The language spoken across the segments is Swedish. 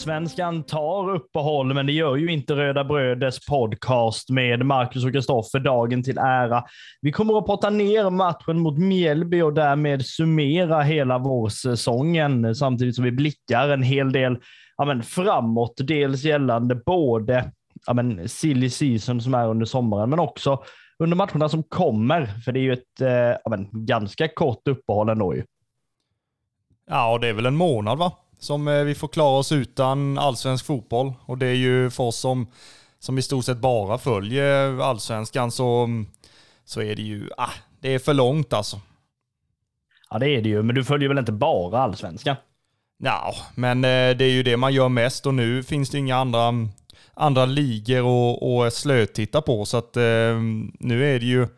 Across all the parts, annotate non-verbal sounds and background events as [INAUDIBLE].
Allsvenskan tar uppehåll, men det gör ju inte Röda Brödes podcast med Marcus och Kristoffer dagen till ära. Vi kommer att prata ner matchen mot Mjällby och därmed summera hela vårsäsongen samtidigt som vi blickar en hel del ja, men framåt, dels gällande både ja, men silly season som är under sommaren, men också under matcherna som kommer. För det är ju ett eh, ja, men, ganska kort uppehåll ändå ju. Ja, och det är väl en månad va? Som eh, vi får klara oss utan allsvensk fotboll. Och det är ju för oss som, som i stort sett bara följer allsvenskan så, så är det ju, ah, det är för långt alltså. Ja det är det ju, men du följer väl inte bara allsvenskan? Ja, men eh, det är ju det man gör mest och nu finns det inga andra, andra ligor och, och slötitta på. Så att eh, nu är det ju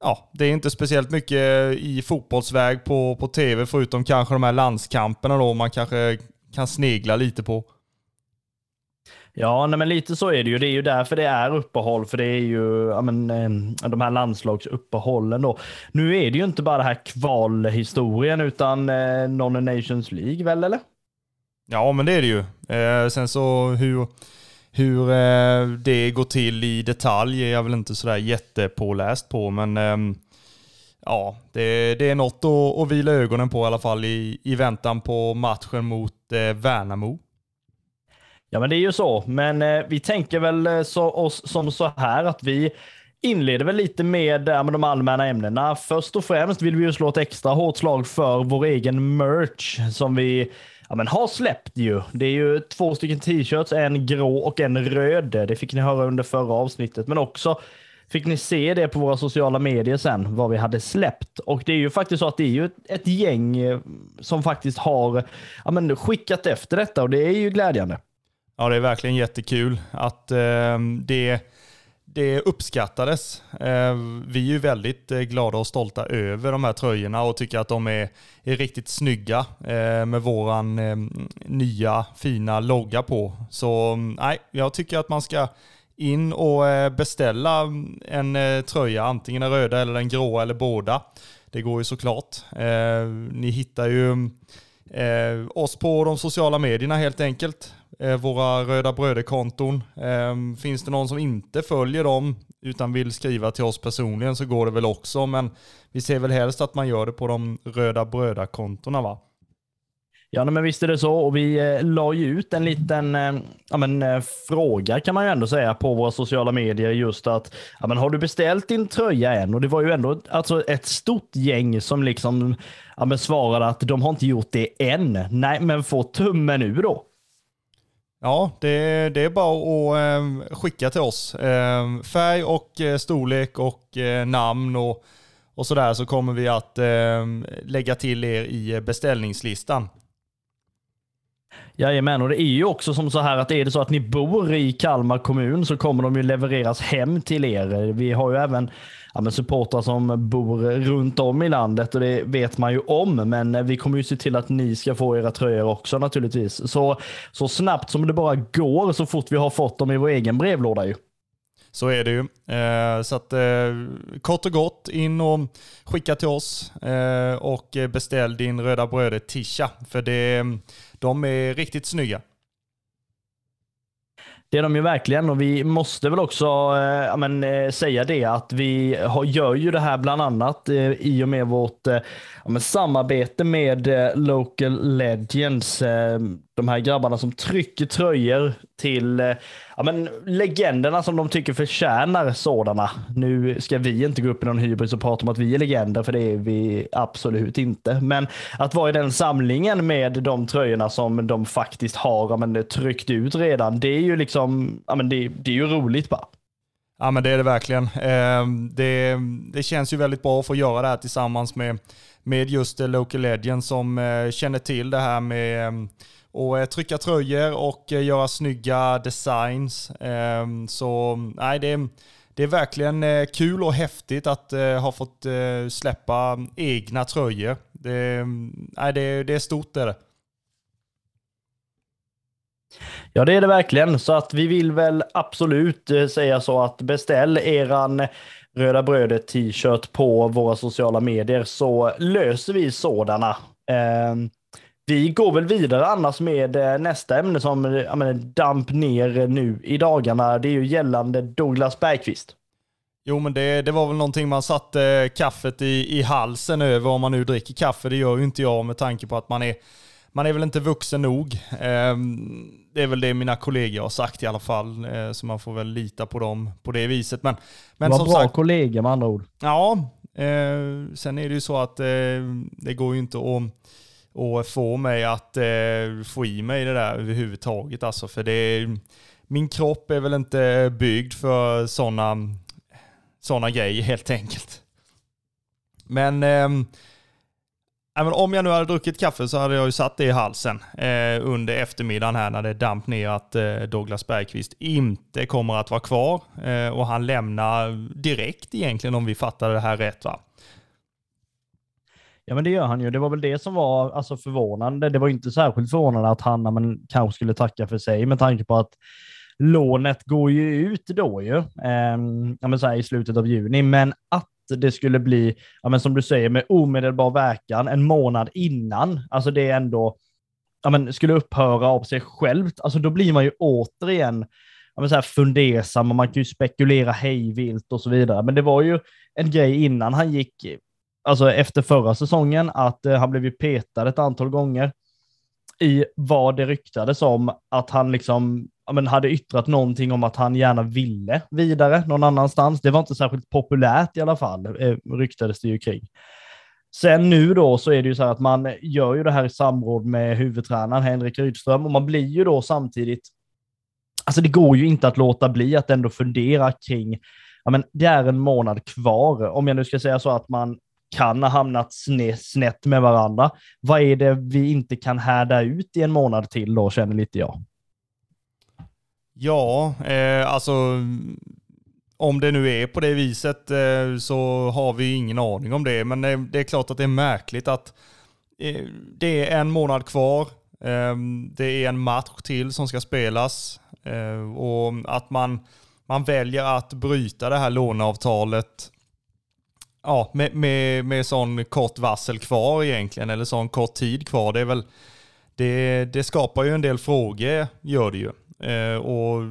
ja, det är inte speciellt mycket i fotbollsväg på, på tv förutom kanske de här landskamperna då man kanske kan snegla lite på. Ja, nej, men lite så är det ju. Det är ju därför det är uppehåll, för det är ju ja, men, eh, de här landslagsuppehållen. Då. Nu är det ju inte bara det här kvalhistorien, utan eh, Non-Nations League väl, eller? Ja, men det är det ju. Eh, sen så hur hur eh, det går till i detalj är jag väl inte sådär jättepåläst på, men ehm, ja, det, det är något att, att vila ögonen på i alla fall i, i väntan på matchen mot eh, Värnamo. Ja, men det är ju så. Men eh, vi tänker väl eh, så, oss som så här att vi inleder väl lite med, eh, med de allmänna ämnena. Först och främst vill vi ju slå ett extra hårt slag för vår egen merch som vi ja, men har släppt ju. Det är ju två stycken t-shirts, en grå och en röd. Det fick ni höra under förra avsnittet, men också fick ni se det på våra sociala medier sen, vad vi hade släppt. Och det är ju faktiskt så att det är ju ett, gäng eh, som faktiskt har ja, men skickat efter detta och det är ju glädjande. Ja, det är verkligen jättekul att eh, det det uppskattades. Eh, vi är ju väldigt eh, glada och stolta över de här tröjorna och tycker att de är, är riktigt snygga eh, med våran nya fina logga på. Så nej, jag tycker att man ska in och beställa en tröja, antingen den röda eller den gråa eller båda. Det går ju såklart. Ni hittar ju oss på de sociala medierna helt enkelt. Eh, våra Röda Bröder-konton. Ehm, finns det någon som inte följer dem utan vill skriva till oss personligen så går det väl också. Men vi ser väl helst att man gör det på de Röda Bröder-kontona va? Ja, men visst är det så. Och vi eh, la ju ut en liten eh, ja, men, eh, fråga kan man ju ändå säga på våra sociala medier just att ja, men, har du beställt din tröja än? Och det var ju ändå alltså, ett stort gäng som liksom ja, men, svarade att de har inte gjort det än. Nej, men få tummen ur då. Ja, det, det är bara att ehm, skicka till oss. Ehm, färg och eh, storlek och eh, namn och, och sådär så kommer vi att ehm, lägga till er i eh, beställningslistan. Jajamän, och det är ju också som så här att är det så att ni bor i Kalmar kommun så kommer de ju levereras hem till er. Vi har ju även ja, men supportrar som bor runt om i landet och det vet man ju om. Men vi kommer ju se till att ni ska få era tröjor också naturligtvis. Så, så snabbt som det bara går så fort vi har fått dem i vår egen brevlåda ju. Så är det ju. Eh, så att eh, kort och gott in och skicka till oss eh, och beställ din Röda Brödet Tisha. För det, de är riktigt snygga. Det är de ju verkligen och vi måste väl också äh, men, äh, säga det att vi har, gör ju det här bland annat äh, i och med vårt men, samarbete med Local Legends de här grabbarna som trycker tröjor till eh, ja, men, legenderna som de tycker förtjänar sådana. Nu ska vi inte gå upp i någon hybris och prata om att vi är legender, för det är vi absolut inte. Men att vara i den samlingen med de tröjorna som de faktiskt har ja, men, tryckt ut redan, det är ju liksom, ja, men det, det är ju roligt bara. Ja men det är det verkligen. Eh, det, det känns ju väldigt bra att få göra det här tillsammans med, med just Local Legend som eh, känner till det här med och eh, trycka tröjor och eh, göra snygga designs. Ehm, så nej, det är, det är verkligen eh, kul och häftigt att ha fått släppa egna tröjor. Det, nej, det, det är stort det är det. Ja, det är det verkligen. Så att vi vill väl absolut säga så att beställ eran Röda Brödet t-shirt på våra sociala medier så löser vi sådana. Ehm, vi går väl vidare annars med eh, nästa ämne som menar, damp ner nu i dagarna. Det är ju gällande Douglas Bergqvist. Jo, men det, det var väl någonting man satte kaffet i, i halsen över om man nu dricker kaffe. Det gör ju inte jag med tanke på att man är, man är väl inte vuxen nog. Ehm, det är väl det mina kollegor har sagt i alla fall, eh, så man får väl lita på dem på det viset. Men, men det var bra sagt, kollegor med andra ord. Ja, eh, sen är det ju så att eh, det går ju inte att och få mig att eh, få i mig det där överhuvudtaget. Alltså, för det är, min kropp är väl inte byggd för sådana såna grejer helt enkelt. Men, eh, om jag nu hade druckit kaffe så hade jag ju satt det i halsen eh, under eftermiddagen här när det damp ner att eh, Douglas Bergqvist inte kommer att vara kvar. Eh, och han lämnar direkt egentligen om vi fattar det här rätt va? Ja, men det gör han ju. Det var väl det som var alltså, förvånande. Det var inte särskilt förvånande att han men, kanske skulle tacka för sig med tanke på att lånet går ju ut då ju, eh, ja, men så här, i slutet av juni, men att det skulle bli, ja, men som du säger, med omedelbar verkan en månad innan, alltså det är ändå, ja, men skulle upphöra av sig självt, alltså då blir man ju återigen ja, men så här fundersam och man kan ju spekulera hejvilt och så vidare. Men det var ju en grej innan han gick alltså efter förra säsongen, att eh, han blev ju petad ett antal gånger i vad det ryktades om att han liksom ja, men hade yttrat någonting om att han gärna ville vidare någon annanstans. Det var inte särskilt populärt i alla fall, eh, ryktades det ju kring. Sen nu då så är det ju så här att man gör ju det här i samråd med huvudtränaren Henrik Rydström och man blir ju då samtidigt, alltså det går ju inte att låta bli att ändå fundera kring, ja men det är en månad kvar, om jag nu ska säga så att man kan ha hamnat snett med varandra. Vad är det vi inte kan härda ut i en månad till då, känner lite jag. Ja, eh, alltså om det nu är på det viset eh, så har vi ingen aning om det. Men det, det, är klart att det är märkligt att eh, det är en månad kvar. Eh, det är en match till som ska spelas eh, och att man, man väljer att bryta det här låneavtalet ja, med, med, med sån kort varsel kvar egentligen, eller sån kort tid kvar, det är väl, det, det skapar ju en del frågor, gör det ju. Eh, och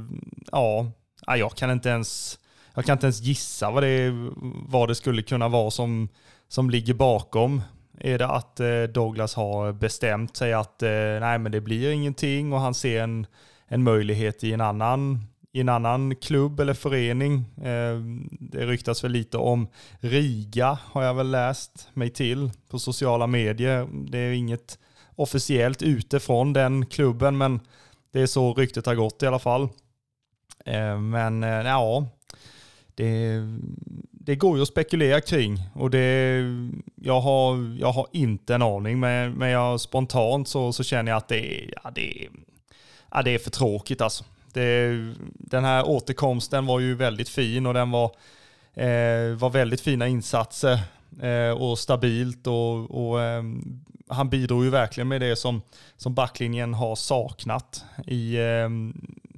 ja, jag kan inte ens, jag kan inte ens gissa vad det, vad det skulle kunna vara som, som ligger bakom. Är det att eh, Douglas har bestämt sig att eh, nej men det blir ingenting och han ser en, en möjlighet i en annan i en annan klubb eller förening. Eh, det ryktas väl lite om Riga har jag väl läst mig till på sociala medier. Det är inget officiellt utifrån den klubben men det är så ryktet har gått i alla fall. Eh, men eh, ja, det, det går ju att spekulera kring och det, jag, har, jag har inte en aning men, men jag, spontant så, så känner jag att det, ja, det, ja, det är för tråkigt alltså det, den här återkomsten var ju väldigt fin och den var, eh, var väldigt fina insatser eh, och stabilt och, och eh, han bidrog ju verkligen med det som, som backlinjen har saknat i eh,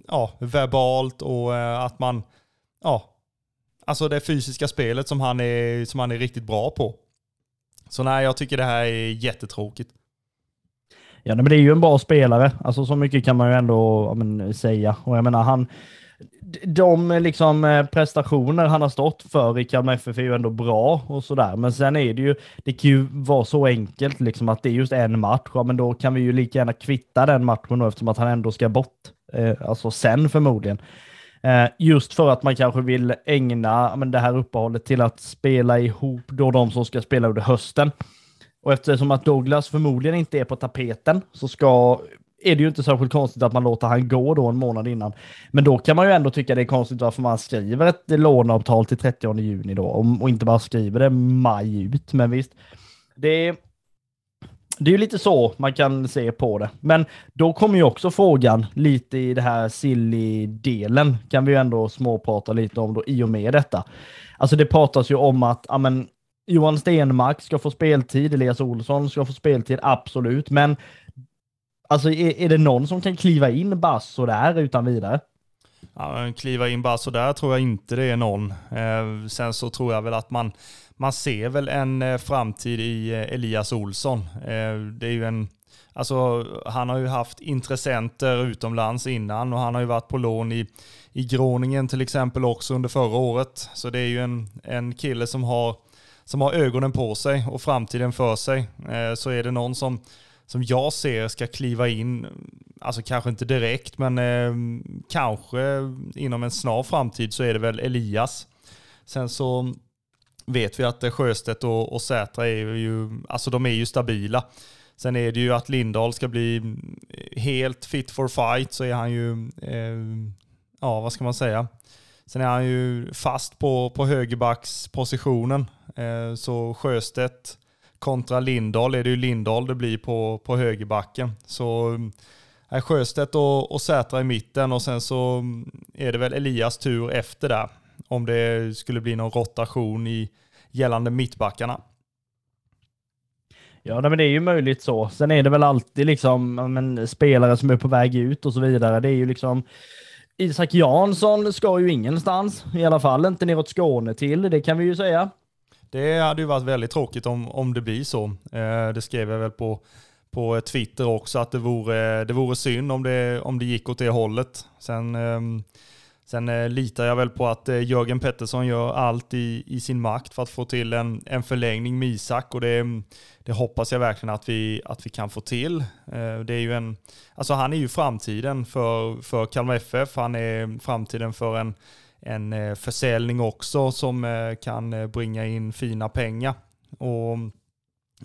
ja, verbalt och eh, att man, ja, alltså det fysiska spelet som han är, som han är riktigt bra på. Så nej, jag tycker det här är jättetråkigt. Ja, men det är ju en bra spelare. Alltså så mycket kan man ju ändå men, säga. Och jag menar, han, de liksom eh, prestationer han har stått för i Kalmar FF är ju ändå bra och sådär. Men sen är det ju, det kan ju vara så enkelt liksom att det är just en match. Ja, men då kan vi ju lika gärna kvitta den matchen då, eftersom att han ändå ska bort. Eh, alltså sen förmodligen. Eh, just för att man kanske vill ägna men, det här uppehållet till att spela ihop då de som ska spela under hösten. Och eftersom att Douglas förmodligen inte är på tapeten så ska, är det ju inte särskilt konstigt att man låter han gå då en månad innan. Men då kan man ju ändå tycka det är konstigt varför man skriver ett låneavtal till 30 juni då och inte bara skriver det maj ut. Men visst, det är, det är ju lite så man kan se på det. Men då kommer ju också frågan lite i det här silly-delen kan vi ju ändå småprata lite om då i och med detta. Alltså det pratas ju om att, amen, Johan Stenmark ska få speltid, Elias Olsson ska få speltid, absolut. Men alltså, är, är det någon som kan kliva in bara sådär utan vidare? Ja, kliva in bara sådär tror jag inte det är någon. Eh, sen så tror jag väl att man, man ser väl en eh, framtid i eh, Elias Olsson. Eh, det är ju en, Alltså, han har ju haft intressenter utomlands innan och han har ju varit på lån i, i Groningen till exempel också under förra året. Så det är ju en, en kille som har, som har ögonen på sig och framtiden för sig. Eh, så är det någon som, som jag ser ska kliva in, alltså kanske inte direkt, men eh, kanske inom en snar framtid så är det väl Elias. Sen så vet vi att eh, Sjöstedt och, och Sätra är ju, alltså de är ju stabila. Sen är det ju att Lindahl ska bli helt fit for fight så är han ju, eh, ja vad ska man säga, sen är han ju fast på, på högerbackspositionen. Eh, så Sjöstedt kontra Lindahl är det ju Lindahl det blir på, på högerbacken. Så eh, Sjöstedt och, och Sätra i mitten och sen så är det väl Elias tur efter där. Om det skulle bli någon rotation i gällande mittbackarna. Ja, men det är ju möjligt så. Sen är det väl alltid liksom men, spelare som är på väg ut och så vidare. Det är ju liksom Isak Jansson ska ju ingenstans, i alla fall inte neråt Skåne till, det kan vi ju säga. Det hade ju varit väldigt tråkigt om, om det blir så. Eh, det skrev jag väl på, på Twitter också, att det vore, det vore synd om det, om det gick åt det hållet. Sen eh, Sen eh, litar jag väl på att eh, Jörgen Pettersson gör allt i, i sin makt för att få till en, en förlängning med Isak och det, det hoppas jag verkligen att vi, att vi kan få till. Eh, det är ju en, alltså han är ju framtiden för, för Kalmar FF, han är framtiden för en, en eh, försäljning också som eh, kan eh, bringa in fina pengar. Och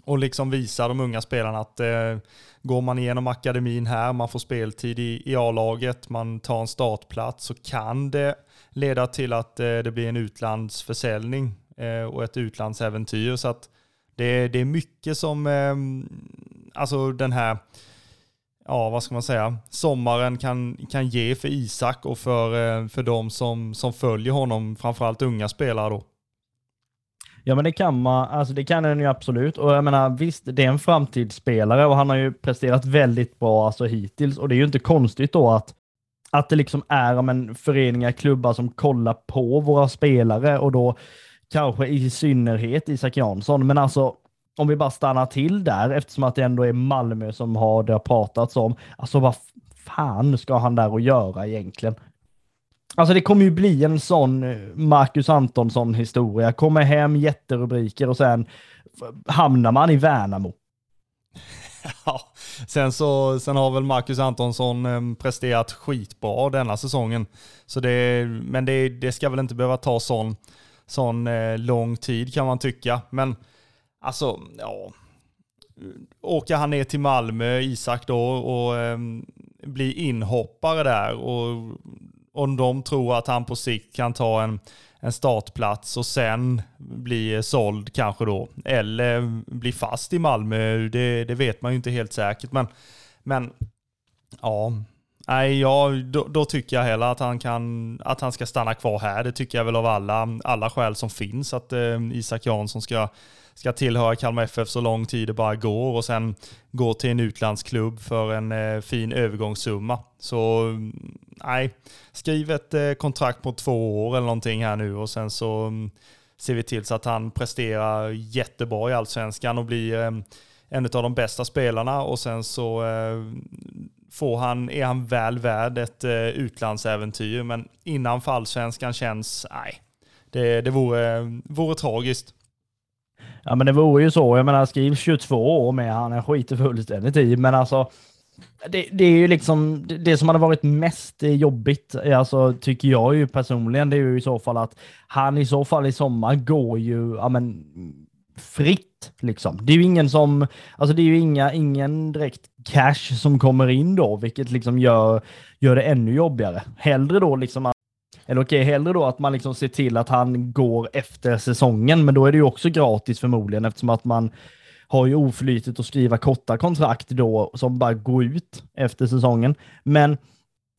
och liksom visa de unga spelarna att eh, går man igenom akademin här, man får speltid i, i A-laget, man tar en startplats så kan det leda till att eh, det blir en utlandsförsäljning eh, och ett utlandsäventyr. Så att det, det är mycket som, eh, alltså den här, ja vad ska man säga, sommaren kan, kan ge för Isak och för, eh, för de som, som följer honom, framförallt unga spelare då. Ja, men det kan man. Alltså det kan den ju absolut. Och jag menar, visst, det är en framtidsspelare och han har ju presterat väldigt bra alltså hittills. Och det är ju inte konstigt då att, att det liksom är men, föreningar, klubbar som kollar på våra spelare och då kanske i synnerhet Isak Jansson. Men alltså, om vi bara stannar till där, eftersom att det ändå är Malmö som har det har pratats om. Alltså vad fan ska han där och göra egentligen? Alltså det kommer ju bli en sån eh, Marcus Antonsson historia. Kommer hem, jätterubriker och sen hamnar man i Värnamo. [LAUGHS] Ja, sen, så, sen har väl Marcus Antonsson ehm, presterat skitbra denna säsongen. Så det, men det, det ska väl inte behöva ta sån, sån eh, lång tid kan man tycka. Men alltså, ja. Åker han ner till Malmö, Isak då, och bli blir inhoppare där och om de tror att han på sikt kan ta en, en startplats och sen bli såld kanske då. Eller bli fast i Malmö, det, det vet man ju inte helt säkert. Men, men ja, Nej, ja, då, då, tycker jag heller att han, kan, att han ska stanna kvar här. Det tycker jag väl av alla, alla skäl som finns. Att eh, Isak Jansson ska, ska tillhöra Kalmar FF så lång tid det bara går och sen gå till en utlandsklubb för en eh, fin övergångssumma. Så mm, nej, skriv ett eh, kontrakt på två år eller någonting här nu och sen så mm, ser vi till så att han presterar jättebra i allsvenskan och blir eh, en av de bästa spelarna och sen så eh, får han, är han väl värd ett eh, utlandsäventyr. Men innan för allsvenskan känns, nej, det, det vore, vore tragiskt. Ja men det vore ju så. Jag menar skriv 22 år med han, jag skiter fullständigt i. Men alltså det, det, är ju liksom det som hade varit mest jobbigt, alltså tycker jag ju personligen, det är ju i så fall att han i så fall i sommar går ju, ja men fritt liksom. Det är ju ingen som, alltså det är ju inga, ingen direkt cash som kommer in då, vilket liksom gör, gör det ännu jobbigare. Hellre då liksom att, eller okej, hellre då att man liksom ser till att han går efter säsongen, men då är det ju också gratis förmodligen eftersom att man har ju oflytet att skriva korta kontrakt då som bara går ut efter säsongen. Men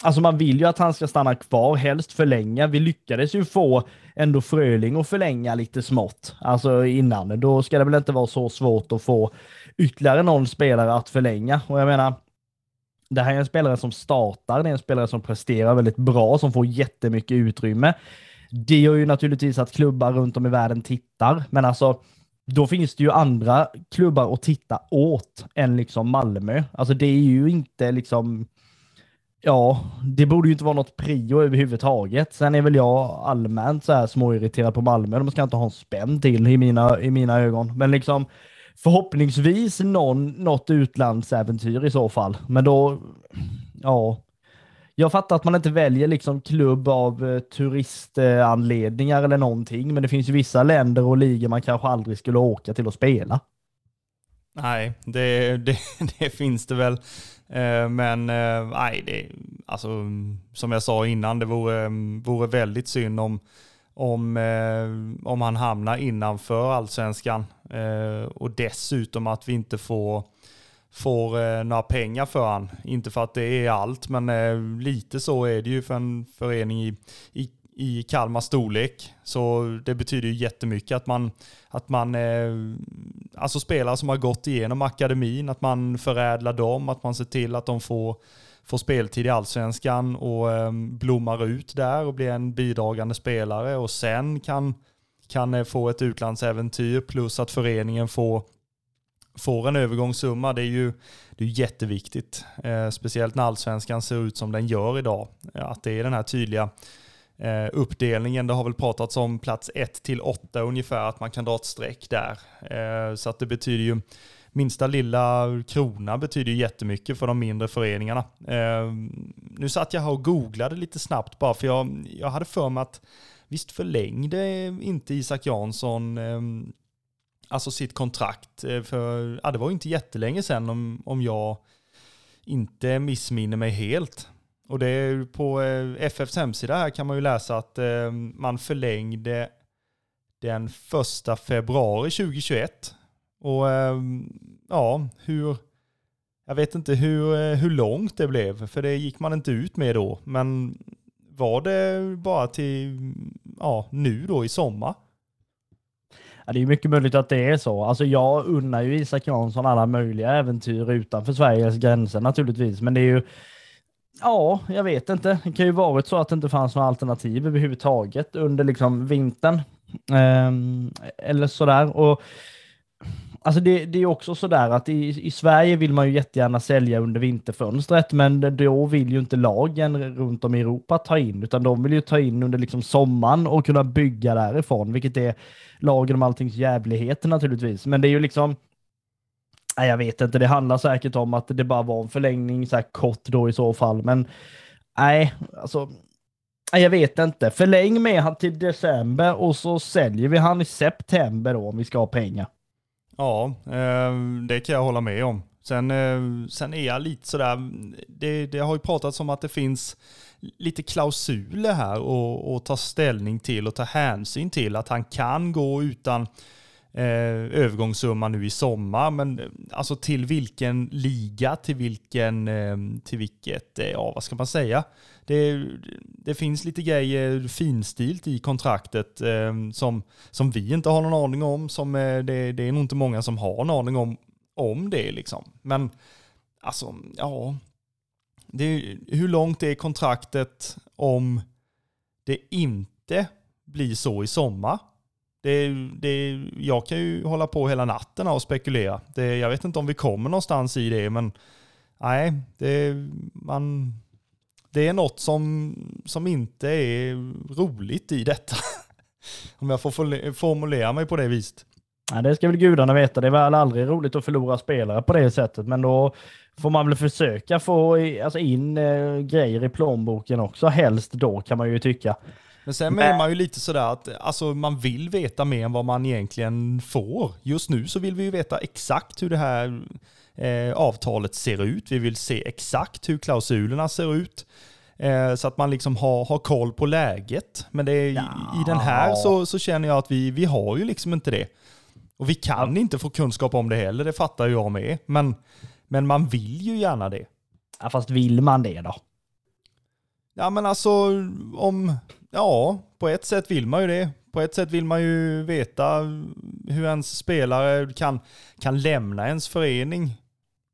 alltså man vill ju att han ska stanna kvar, helst förlänga. Vi lyckades ju få ändå Fröling att förlänga lite smått, alltså innan. Då ska det väl inte vara så svårt att få ytterligare någon spelare att förlänga. Och jag menar, det här är en spelare som startar, det är en spelare som presterar väldigt bra, som får jättemycket utrymme. Det gör ju naturligtvis att klubbar runt om i världen tittar, men alltså då finns det ju andra klubbar att titta åt än liksom Malmö. Alltså det är ju inte liksom, ja, det borde ju inte vara något prio överhuvudtaget. Sen är väl jag allmänt så här småirriterad på Malmö. De ska inte ha en spänn till i mina, i mina ögon. Men liksom förhoppningsvis någon, något utlandsäventyr i så fall. Men då, ja, jag fattar att man inte väljer liksom klubb av eh, turistanledningar eller någonting, men det finns ju vissa länder och ligor man kanske aldrig skulle åka till att spela. Nej, det, det, [LAUGHS] det finns det väl. Eh, men eh, nej, det, alltså, som jag sa innan, det vore, vore väldigt synd om, om, eh, om han hamnar innanför allsvenskan. Eh, och dessutom att vi inte får får eh, några pengar för han. Inte för att det är allt, men eh, lite så är det ju för en förening i, i, i Kalmar storlek. Så det betyder ju jättemycket att man, att man eh, alltså spelare som har gått igenom akademin, att man förädlar dem, att man ser till att de får får speltid i allsvenskan och eh, blommar ut där och blir en bidragande spelare och sen kan, kan få ett utlandsäventyr plus att föreningen får får en övergångssumma, det är ju det är jätteviktigt. Eh, speciellt när allsvenskan ser ut som den gör idag. Att det är den här tydliga eh, uppdelningen. Det har väl pratats om plats 1 till 8 ungefär, att man kan dra ett streck där. Eh, så att det betyder ju, minsta lilla krona betyder ju jättemycket för de mindre föreningarna. Eh, nu satt jag här och googlade lite snabbt bara, för jag, jag hade för mig att visst förlängde inte Isak Jansson eh, alltså sitt kontrakt. Eh, för ja, det var inte jättelänge sedan om, om jag inte missminner mig helt. Och det är på eh, FFs hemsida här kan man ju läsa att eh, man förlängde den första februari 2021. Och ehm, ja, hur, jag vet inte hur, eh, hur långt det blev, för det gick man inte ut med då. Men var det bara till ja, nu då i sommar? Ja, det är mycket möjligt att det är så. Alltså jag unnar ju Isak Jansson alla möjliga äventyr utanför Sveriges gränser naturligtvis, men det är ju Ja, jag vet inte. Det kan ju varit så att det inte fanns några alternativ överhuvudtaget under liksom vintern. Um, eller sådär. Och Alltså det, det är också sådär att i, i Sverige vill man ju jättegärna sälja under vinterfönstret, men då vill ju inte lagen runt om i Europa ta in, utan de vill ju ta in under liksom sommaren och kunna bygga därifrån, vilket är lagen om alltings jävligheter naturligtvis. Men det är ju liksom, nej, jag vet inte, det handlar säkert om att det bara var en förlängning så här kort då i så fall, men nej, alltså jag vet inte. Förläng med han till december och så säljer vi han i september då om vi ska ha pengar. Ja, eh, det kan jag hålla med om. Sen, eh, sen är jag lite sådär, det, det har ju pratats om att det finns lite klausuler här och, och ta ställning till och ta hänsyn till att han kan gå utan eh, övergångssumma nu i sommar. Men eh, alltså till vilken liga, till vilken, eh, till vilket, eh, ja vad ska man säga? det, det finns lite grejer finstilt i kontraktet eh, som, som vi inte har någon aning om. Som, eh, det, det, är nog inte många som har en aning om, om det. Liksom. Men alltså, ja. Det, hur långt är kontraktet om det inte blir så i sommar? Det, det, jag kan ju hålla på hela natten och spekulera. Det, jag vet inte om vi kommer någonstans i det, men nej, det, man, det är något som, som inte är roligt i detta. [LAUGHS] Om jag får formulera mig på det viset. Ja, det ska väl gudarna veta. Det är väl aldrig roligt att förlora spelare på det sättet, men då får man väl försöka få alltså in eh, grejer i plånboken också, helst då kan man ju tycka. Men sen är man ju lite sådär att alltså, man vill veta mer än vad man egentligen får. Just nu så vill vi ju veta exakt hur det här eh, avtalet ser ut. Vi vill se exakt hur klausulerna ser ut. Eh, så att man liksom har, har koll på läget. Men är, ja. i den här så, så känner jag att vi, vi har ju liksom inte det. Och vi kan inte få kunskap om det heller, det fattar jag med. Men, men man vill ju gärna det. Ja, fast vill man det då? Ja, men alltså om... Ja, på ett sätt vill man ju det. På ett sätt vill man ju veta hur ens spelare kan, kan lämna ens förening.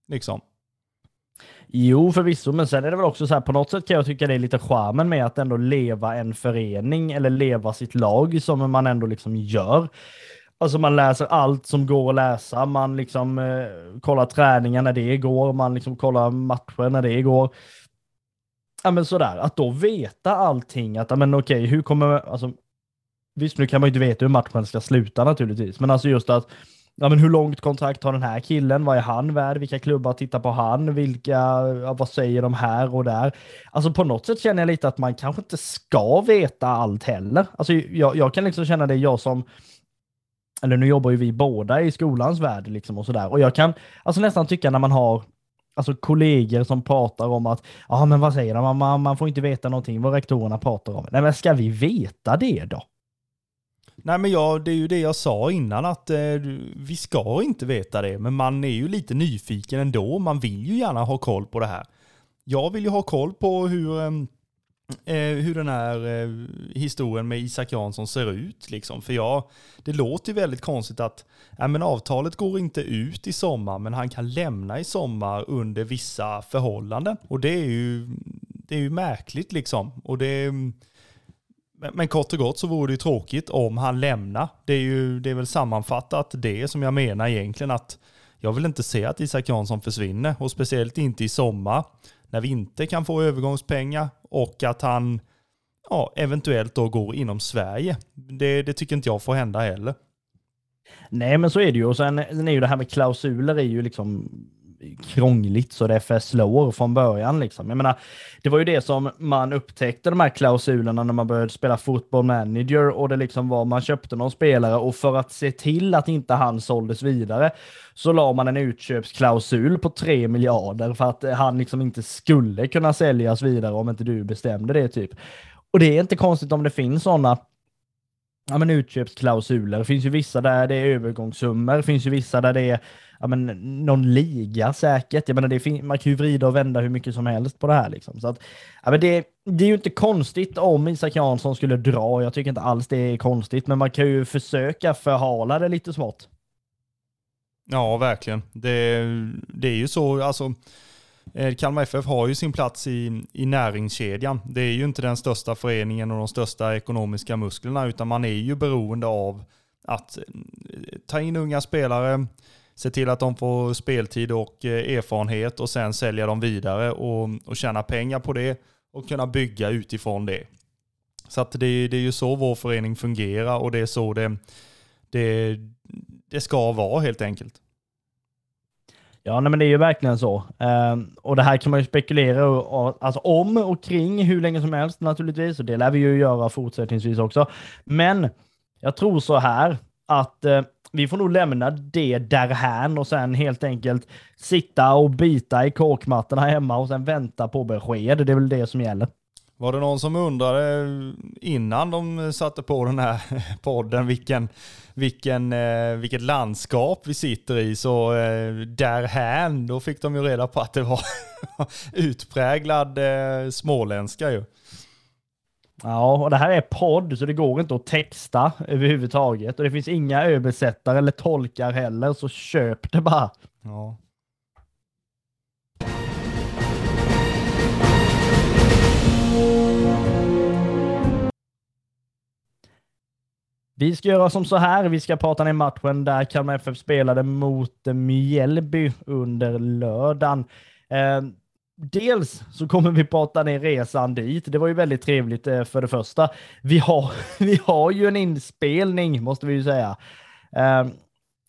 Liksom. Jo, förvisso, men sen är det väl också så här på något sätt kan jag tycka det är lite charmen med att ändå leva en förening eller leva sitt lag som man ändå liksom gör. Alltså man läser allt som går att läsa. Man liksom eh, kollar träningar när det går. Man liksom kollar matcher när det går. Ja men sådär, att då veta allting. Att men okej, hur kommer, alltså Visst, nu kan man ju inte veta hur matchen ska sluta naturligtvis, men alltså just att ja, men hur långt kontrakt har den här killen? Vad är han värd? Vilka klubbar tittar på han? Vilka, ja, vad säger de här och där? Alltså på något sätt känner jag lite att man kanske inte ska veta allt heller. Alltså jag, jag kan liksom känna det, jag som eller nu jobbar ju vi båda i skolans värld liksom och sådär. Och jag kan alltså nästan tycka när man har alltså kollegor som pratar om att, ja men vad säger de, man, man får inte veta någonting vad rektorerna pratar om. Nej men ska vi veta det då? Nej men jag, det är ju det jag sa innan att eh, vi ska inte veta det, men man är ju lite nyfiken ändå. Man vill ju gärna ha koll på det här. Jag vill ju ha koll på hur, eh, Eh, hur den här eh, historien med Isak Jansson ser ut. Liksom. För jag, det låter ju väldigt konstigt att ja, men avtalet går inte ut i sommar, men han kan lämna i sommar under vissa förhållanden. Och det är ju, det är ju märkligt liksom. Och det men, men kort och gott så vore det ju tråkigt om han lämnar. Det är ju det är väl sammanfattat det som jag menar egentligen att jag vill inte se att Isak Jansson försvinner och speciellt inte i sommar när vi inte kan få övergångspengar och att han ja, eventuellt då går inom Sverige. Det, det tycker inte jag får hända heller. Nej, men så är det ju. Och sen, sen är ju det här med klausuler är ju liksom krångligt så det förslår från början. Liksom. Jag menar, det var ju det som man upptäckte de här klausulerna när man började spela fotboll manager och det liksom var man köpte någon spelare och för att se till att inte han såldes vidare så la man en utköpsklausul på 3 miljarder för att han liksom inte skulle kunna säljas vidare om inte du bestämde det typ. Och det är inte konstigt om det finns sådana ja, men utköpsklausuler. Det finns ju vissa där det är övergångssummor, det finns ju vissa där det är ja, men, någon liga säkert. Jag menar, det man kan ju vrida och vända hur mycket som helst på det här. Liksom. Så att, ja, men det, det är ju inte konstigt om Isak Jansson skulle dra. Jag tycker inte alls det är konstigt, men man kan ju försöka förhala det lite smått. Ja, verkligen. Det, det är ju så, alltså eh, Kalmar FF har ju sin plats i, i näringskedjan. Det är ju inte den största föreningen och de största ekonomiska musklerna, utan man är ju beroende av att eh, ta in unga spelare, se till att de får speltid och eh, erfarenhet och sen sälja dem vidare och, och tjäna pengar på det och kunna bygga utifrån det. Så att det, det är ju så vår förening fungerar och det är så det, det, det ska vara helt enkelt. Ja, nej, men det är ju verkligen så. Um, och det här kan man ju spekulera och, alltså, om och kring hur länge som helst naturligtvis. Och det lär vi ju göra fortsättningsvis också. Men jag tror så här att uh, vi får nog lämna det därhän och sen helt enkelt sitta och bita i kåkmattorna hemma och sen vänta på besked. Det är väl det som gäller. Var det någon som undrade innan de satte på den här [LAUGHS] podden vilken, vilken, eh, vilket landskap vi sitter i så eh, därhän, då fick de ju reda på att det var [LAUGHS] utpräglad eh, småländska ju. Ja, och det här är podd så det går inte att texta överhuvudtaget. Och det finns inga översättare eller tolkar heller, så köp det bara. Ja. Vi ska göra som så här. Vi ska prata ner matchen där Kalmar FF spelade mot Mjällby under lördagen. Dels så kommer vi prata ner resan dit. Det var ju väldigt trevligt eh, för det första. Vi har, [LAUGHS] vi har ju en inspelning måste vi ju säga. Eh,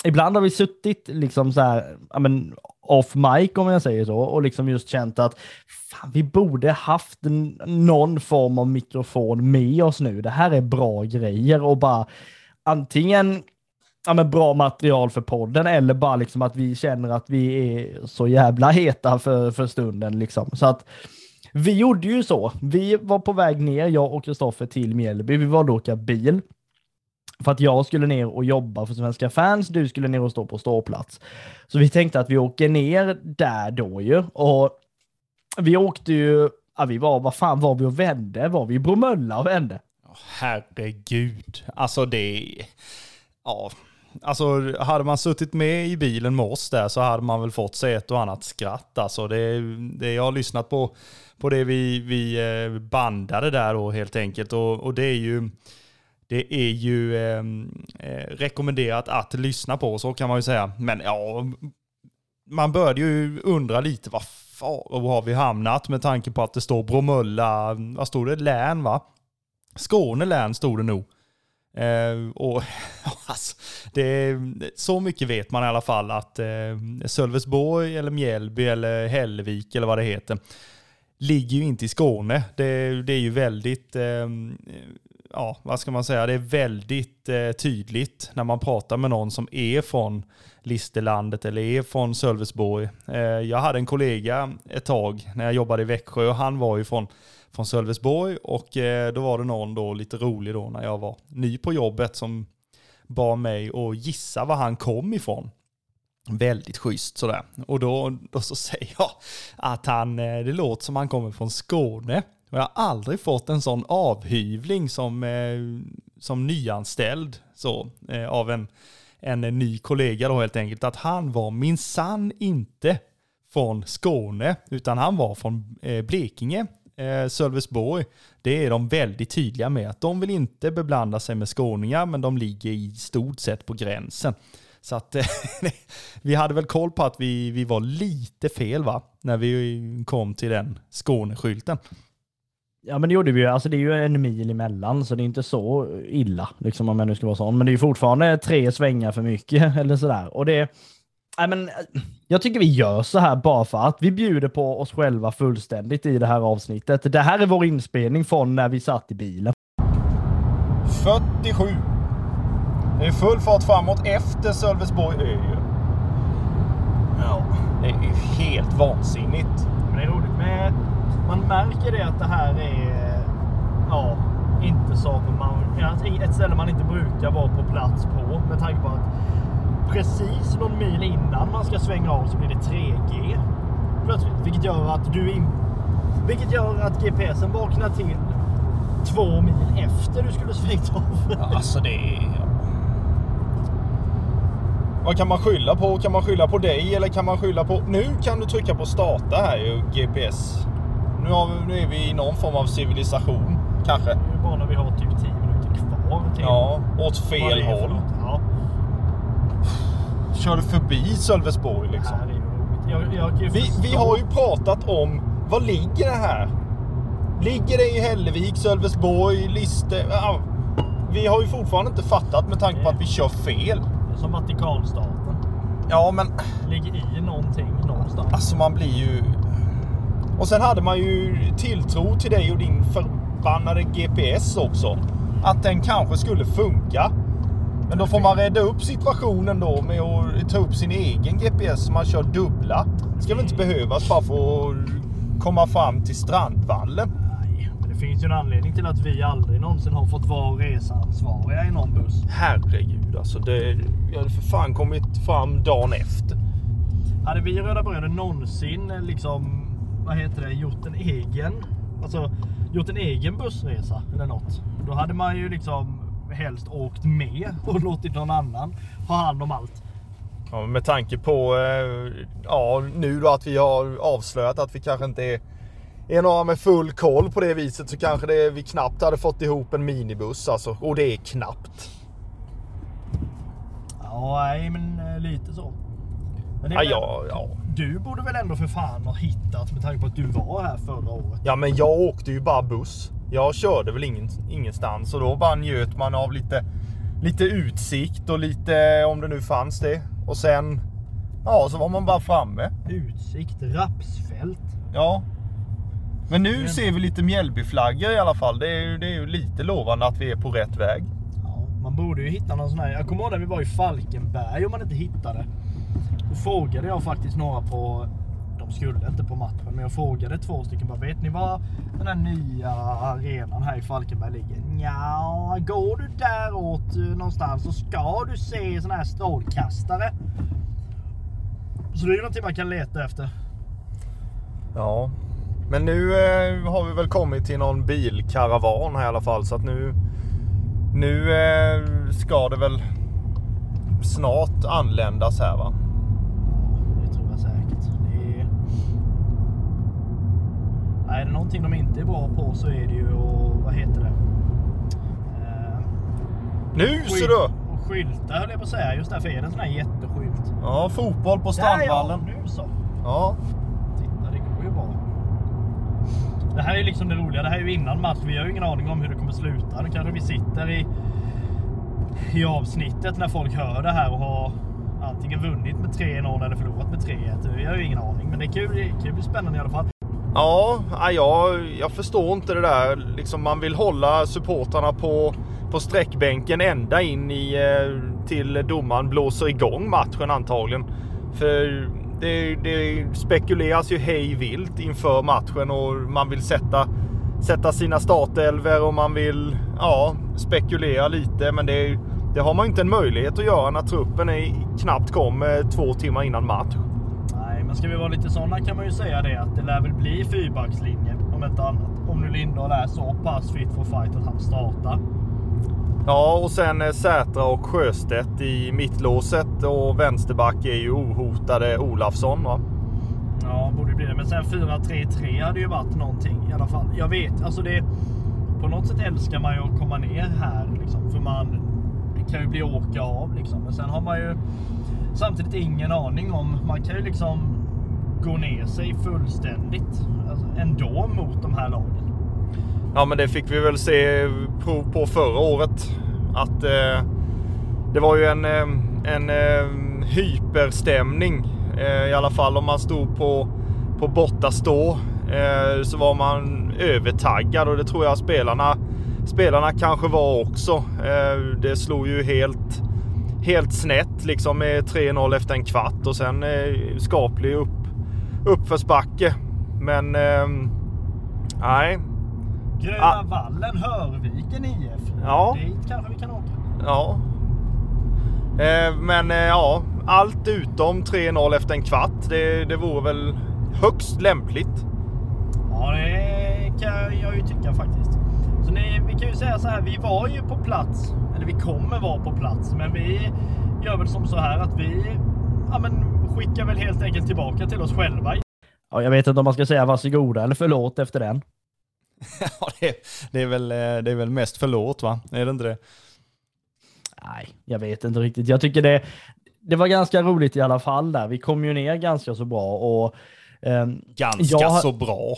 ibland har vi suttit liksom så här, ja men off mic om jag säger så och liksom just känt att fan, vi borde haft någon form av mikrofon med oss nu. Det här är bra grejer och bara antingen ja, men bra material för podden eller bara liksom att vi känner att vi är så jävla heta för, för stunden. Liksom. Så att vi gjorde ju så. Vi var på väg ner, jag och Kristoffer, till Mjällby. Vi valde att åka bil. För att jag skulle ner och jobba för Svenska fans, du skulle ner och stå på ståplats. Så vi tänkte att vi åker ner där då ju. Och vi åkte ju, ja, vi var, vad fan var vi och vände? Var vi i Bromölla och vände? Herregud, alltså det, ja, alltså hade man suttit med i bilen med oss där så hade man väl fått sig ett och annat skratt. Alltså det, det jag har lyssnat på, på det vi, vi eh, bandade där då helt enkelt och, och det är ju det är ju ehm, eh, rekommenderat att lyssna på, så kan man ju säga. Men ja, man började ju undra lite, vad fan har vi hamnat med tanke på att det står Bromölla, vad stod det, län va? Skåne län stod det nog. Eh, [LAUGHS] och alltså, det, så mycket vet man i alla fall att eh, Sölvesborg eller Mjällby eller Hällevik eller vad det heter ligger ju inte i Skåne. Det, det är ju väldigt, eh, ja vad ska man säga, det är väldigt eh, tydligt när man pratar med någon som är från Listerlandet eller är från Sölvesborg. Eh, jag hade en kollega ett tag när jag jobbade i Växjö och han var ju från från Sölvesborg och eh, då var det någon då lite rolig då när jag var ny på jobbet som bad mig att gissa var han kom ifrån. Väldigt schysst sådär. Och då, då så säger jag att han, eh, det låter som han kommer från Skåne. Och jag har aldrig fått en sån avhyvling som, eh, som nyanställd så, av en, en ny kollega då helt enkelt. Att han var minsann inte från Skåne, utan han var från Blekinge eh, Sölvesborg, det är de väldigt tydliga med. Att de vill inte beblanda sig med skåningar, men de ligger i stort sett på gränsen. Så att [LAUGHS] eh, vi hade väl koll på att vi, vi var lite fel va, när vi kom till den Skåneskylten. Ja men det gjorde vi ju. Alltså det är ju en mil emellan så det är inte så illa liksom om jag nu ska vara sån. Men det är ju fortfarande tre svängar för mycket [LAUGHS] eller sådär. Och det, Nej, men, jag tycker vi gör så här bara för att vi bjuder på oss själva fullständigt i det här avsnittet. Det här är vår inspelning från när vi satt i bilen. 47. Det är full fart framåt efter Sölvesborg ö Ja, det är ju helt vansinnigt. Men det är roligt med... Man märker det att det här är... Ja, inte som man... Ett ställe man inte brukar vara på plats på med tanke på att precis någon mil innan man ska svänga av så blir det 3G plötsligt. Vilket gör att du in, vilket gör att GPSen vaknar till två mil efter du skulle svängt av. Alltså det är... Vad kan man skylla på? Kan man skylla på dig eller kan man skylla på... Nu kan du trycka på starta här ju, GPS. Nu, har vi, nu är vi i någon form av civilisation, kanske. Det är bara när vi har typ 10 minuter kvar. Till ja, åt fel håll. Ja körde förbi Sölvesborg liksom. Jag, jag vi, vi har ju pratat om, vad ligger det här? Ligger det i Hällevik, Sölvesborg, Lister? Ja, vi har ju fortfarande inte fattat med tanke på att vi kör fel. Det är som Vatikanstaten. Ja, men... Ligger i någonting någonstans. Alltså man blir ju... Och sen hade man ju tilltro till dig och din förbannade GPS också. Att den kanske skulle funka. Men då får man rädda upp situationen då med att ta upp sin egen GPS så man kör dubbla. Det ska väl inte behövas bara för att komma fram till Strandvallen? Nej, men det finns ju en anledning till att vi aldrig någonsin har fått vara reseansvariga i någon buss. Herregud alltså. Det hade för fan kommit fram dagen efter. Hade vi Röda Bröder någonsin liksom, vad heter det, gjort en egen, alltså gjort en egen bussresa eller något. Då hade man ju liksom helst åkt med och låtit någon annan ha hand om allt. Ja, med tanke på eh, ja, nu då att vi har avslöjat att vi kanske inte är, är några med full koll på det viset så kanske det, vi knappt hade fått ihop en minibuss alltså. Och det är knappt. Ja, nej men eh, lite så. Men ja, ja, ja. Du borde väl ändå för fan ha hittat med tanke på att du var här förra året? Ja, men jag åkte ju bara buss. Jag körde väl ingen, ingenstans och då bara njöt man av lite, lite utsikt och lite, om det nu fanns det. Och sen, ja, så var man bara framme. Utsikt, rapsfält. Ja. Men nu men... ser vi lite Mjällbyflaggor i alla fall. Det är, ju, det är ju lite lovande att vi är på rätt väg. Ja, man borde ju hitta någon sån här. Jag kommer ihåg när vi var i Falkenberg om man inte hittade. Då frågade jag faktiskt några på skulle inte på matchen, men jag frågade två stycken bara, vet ni var den här nya arenan här i Falkenberg ligger? Ja, går du däråt eh, någonstans så ska du se sådana här strålkastare. Så det är ju någonting man kan leta efter. Ja, men nu eh, har vi väl kommit till någon bilkaravan här i alla fall så att nu nu eh, ska det väl snart anländas här va? Är det någonting de inte är bra på så är det ju att, vad heter det? Eh, Nu ser du! Och skyltar höll jag på att säga. Just därför är det en sån här jätteskylt. Ja, fotboll på Strandvallen. ja, nu så. Ja. Titta, det går ju bra. Det här är liksom det roliga. Det här är ju innan match. Vi har ju ingen aning om hur det kommer sluta. Nu kanske vi sitter i, i avsnittet när folk hör det här och har antingen vunnit med 3-0 eller förlorat med 3-1. Vi har ju ingen aning. Men det är kul. Det är kul spännande i alla fall. Ja, jag, jag förstår inte det där. Liksom man vill hålla supportrarna på, på sträckbänken ända in i, eh, till domaren blåser igång matchen antagligen. För det, det spekuleras ju hej vilt inför matchen och man vill sätta, sätta sina startelver och man vill ja, spekulera lite. Men det, det har man inte en möjlighet att göra när truppen är, knappt kommer eh, två timmar innan match. Men ska vi vara lite sådana kan man ju säga det att det lär väl bli fyrbackslinje om inte annat. Om nu Lindahl är så pass fit for fight att han startar. Ja, och sen eh, Sätra och Sjöstedt i mittlåset och vänsterback är ju ohotade Olafsson. Va? Ja, borde bli det. Men sen 4-3-3 hade ju varit någonting i alla fall. Jag vet, alltså det... På något sätt älskar man ju att komma ner här liksom. För man... Det kan ju bli åka av liksom. Men sen har man ju samtidigt ingen aning om... Man kan ju liksom gå ner sig fullständigt alltså, ändå mot de här lagen. Ja, men det fick vi väl se prov på förra året. Att eh, det var ju en, eh, en eh, hyperstämning. Eh, I alla fall om man stod på, på bortastå eh, så var man övertaggad och det tror jag spelarna, spelarna kanske var också. Eh, det slog ju helt, helt snett liksom med 3-0 efter en kvart och sen eh, skaplig upp, uppförsbacke. Men eh, nej, Gröna Ah. vallen, Hörviken IF. Ja. Dit kanske vi kan åka. Ja. Eh, men eh, ja, allt utom 3-0 efter en kvart. Det, det vore väl högst lämpligt. Ja, det kan jag ju tycka faktiskt. Så ni, vi kan ju säga så här, vi var ju på plats, eller vi kommer vara på plats, men vi gör väl som så här att vi ja, men, skickar väl helt enkelt tillbaka till oss själva. Ja, jag vet inte om man ska säga varsågoda eller förlåt efter den. [LAUGHS] Ja, det, det, är väl, eh, det är väl mest förlåt va? Är det inte det? Nej, jag vet inte riktigt. Jag tycker det, det var ganska roligt i alla fall där. Vi kom ju ner ganska så bra och ehm, Ganska Jag så bra.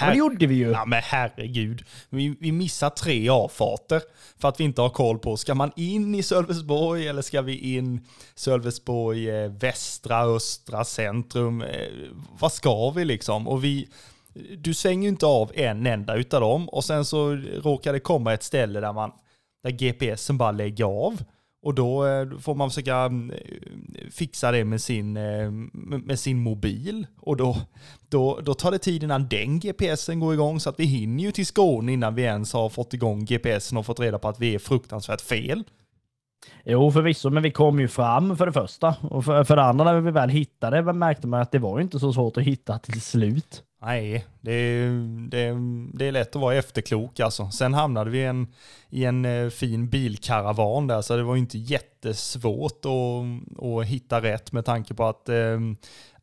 Ja, det gjorde vi ju. Ja men herregud. Vi, vi missar tre avfarter för att vi inte har koll på, ska man in i Sölvesborg eller ska vi in Sölvesborg eh, västra, östra, centrum? Eh, vad ska vi liksom? Och vi, du svänger ju inte av en enda utav dem och sen så råkar det komma ett ställe där man, där GPSen bara lägger av. Och då eh, får man försöka mm, fixa det med sin, eh, med sin mobil. Och då, då, då tar det tid innan den GPSen går igång så att vi hinner ju till Skåne innan vi ens har fått igång GPSen och fått reda på att vi är fruktansvärt fel. Jo, förvisso, men vi kom ju fram för det första. Och för, för det andra, när vi väl hittade, märkte man att det var inte så svårt att hitta till slut. Nej, det är, det, det är lätt att vara efterklok alltså. Sen hamnade vi en, i en eh, fin bilkaravan där, så det var inte jättesvårt att, att hitta rätt med tanke på att eh,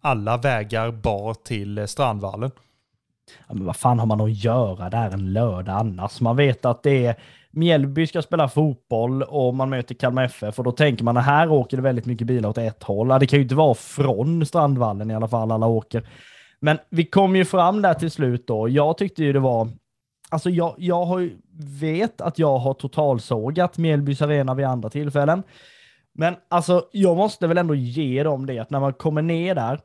alla vägar bar till eh, Strandvallen. Ja, men vad fan har man att göra där en lördag annars? Man vet att det är Mjällby ska spela fotboll och man möter Kalmar FF och då tänker man att här åker det väldigt mycket bilar åt ett håll. Det kan ju inte vara från Strandvallen i alla fall alla åker. Men vi kom ju fram där till slut då. Jag tyckte ju det var Alltså jag, jag har ju, vet att jag har totalsågat Mjällbys arena vid andra tillfällen. Men alltså jag måste väl ändå ge dem det att när man kommer ner där.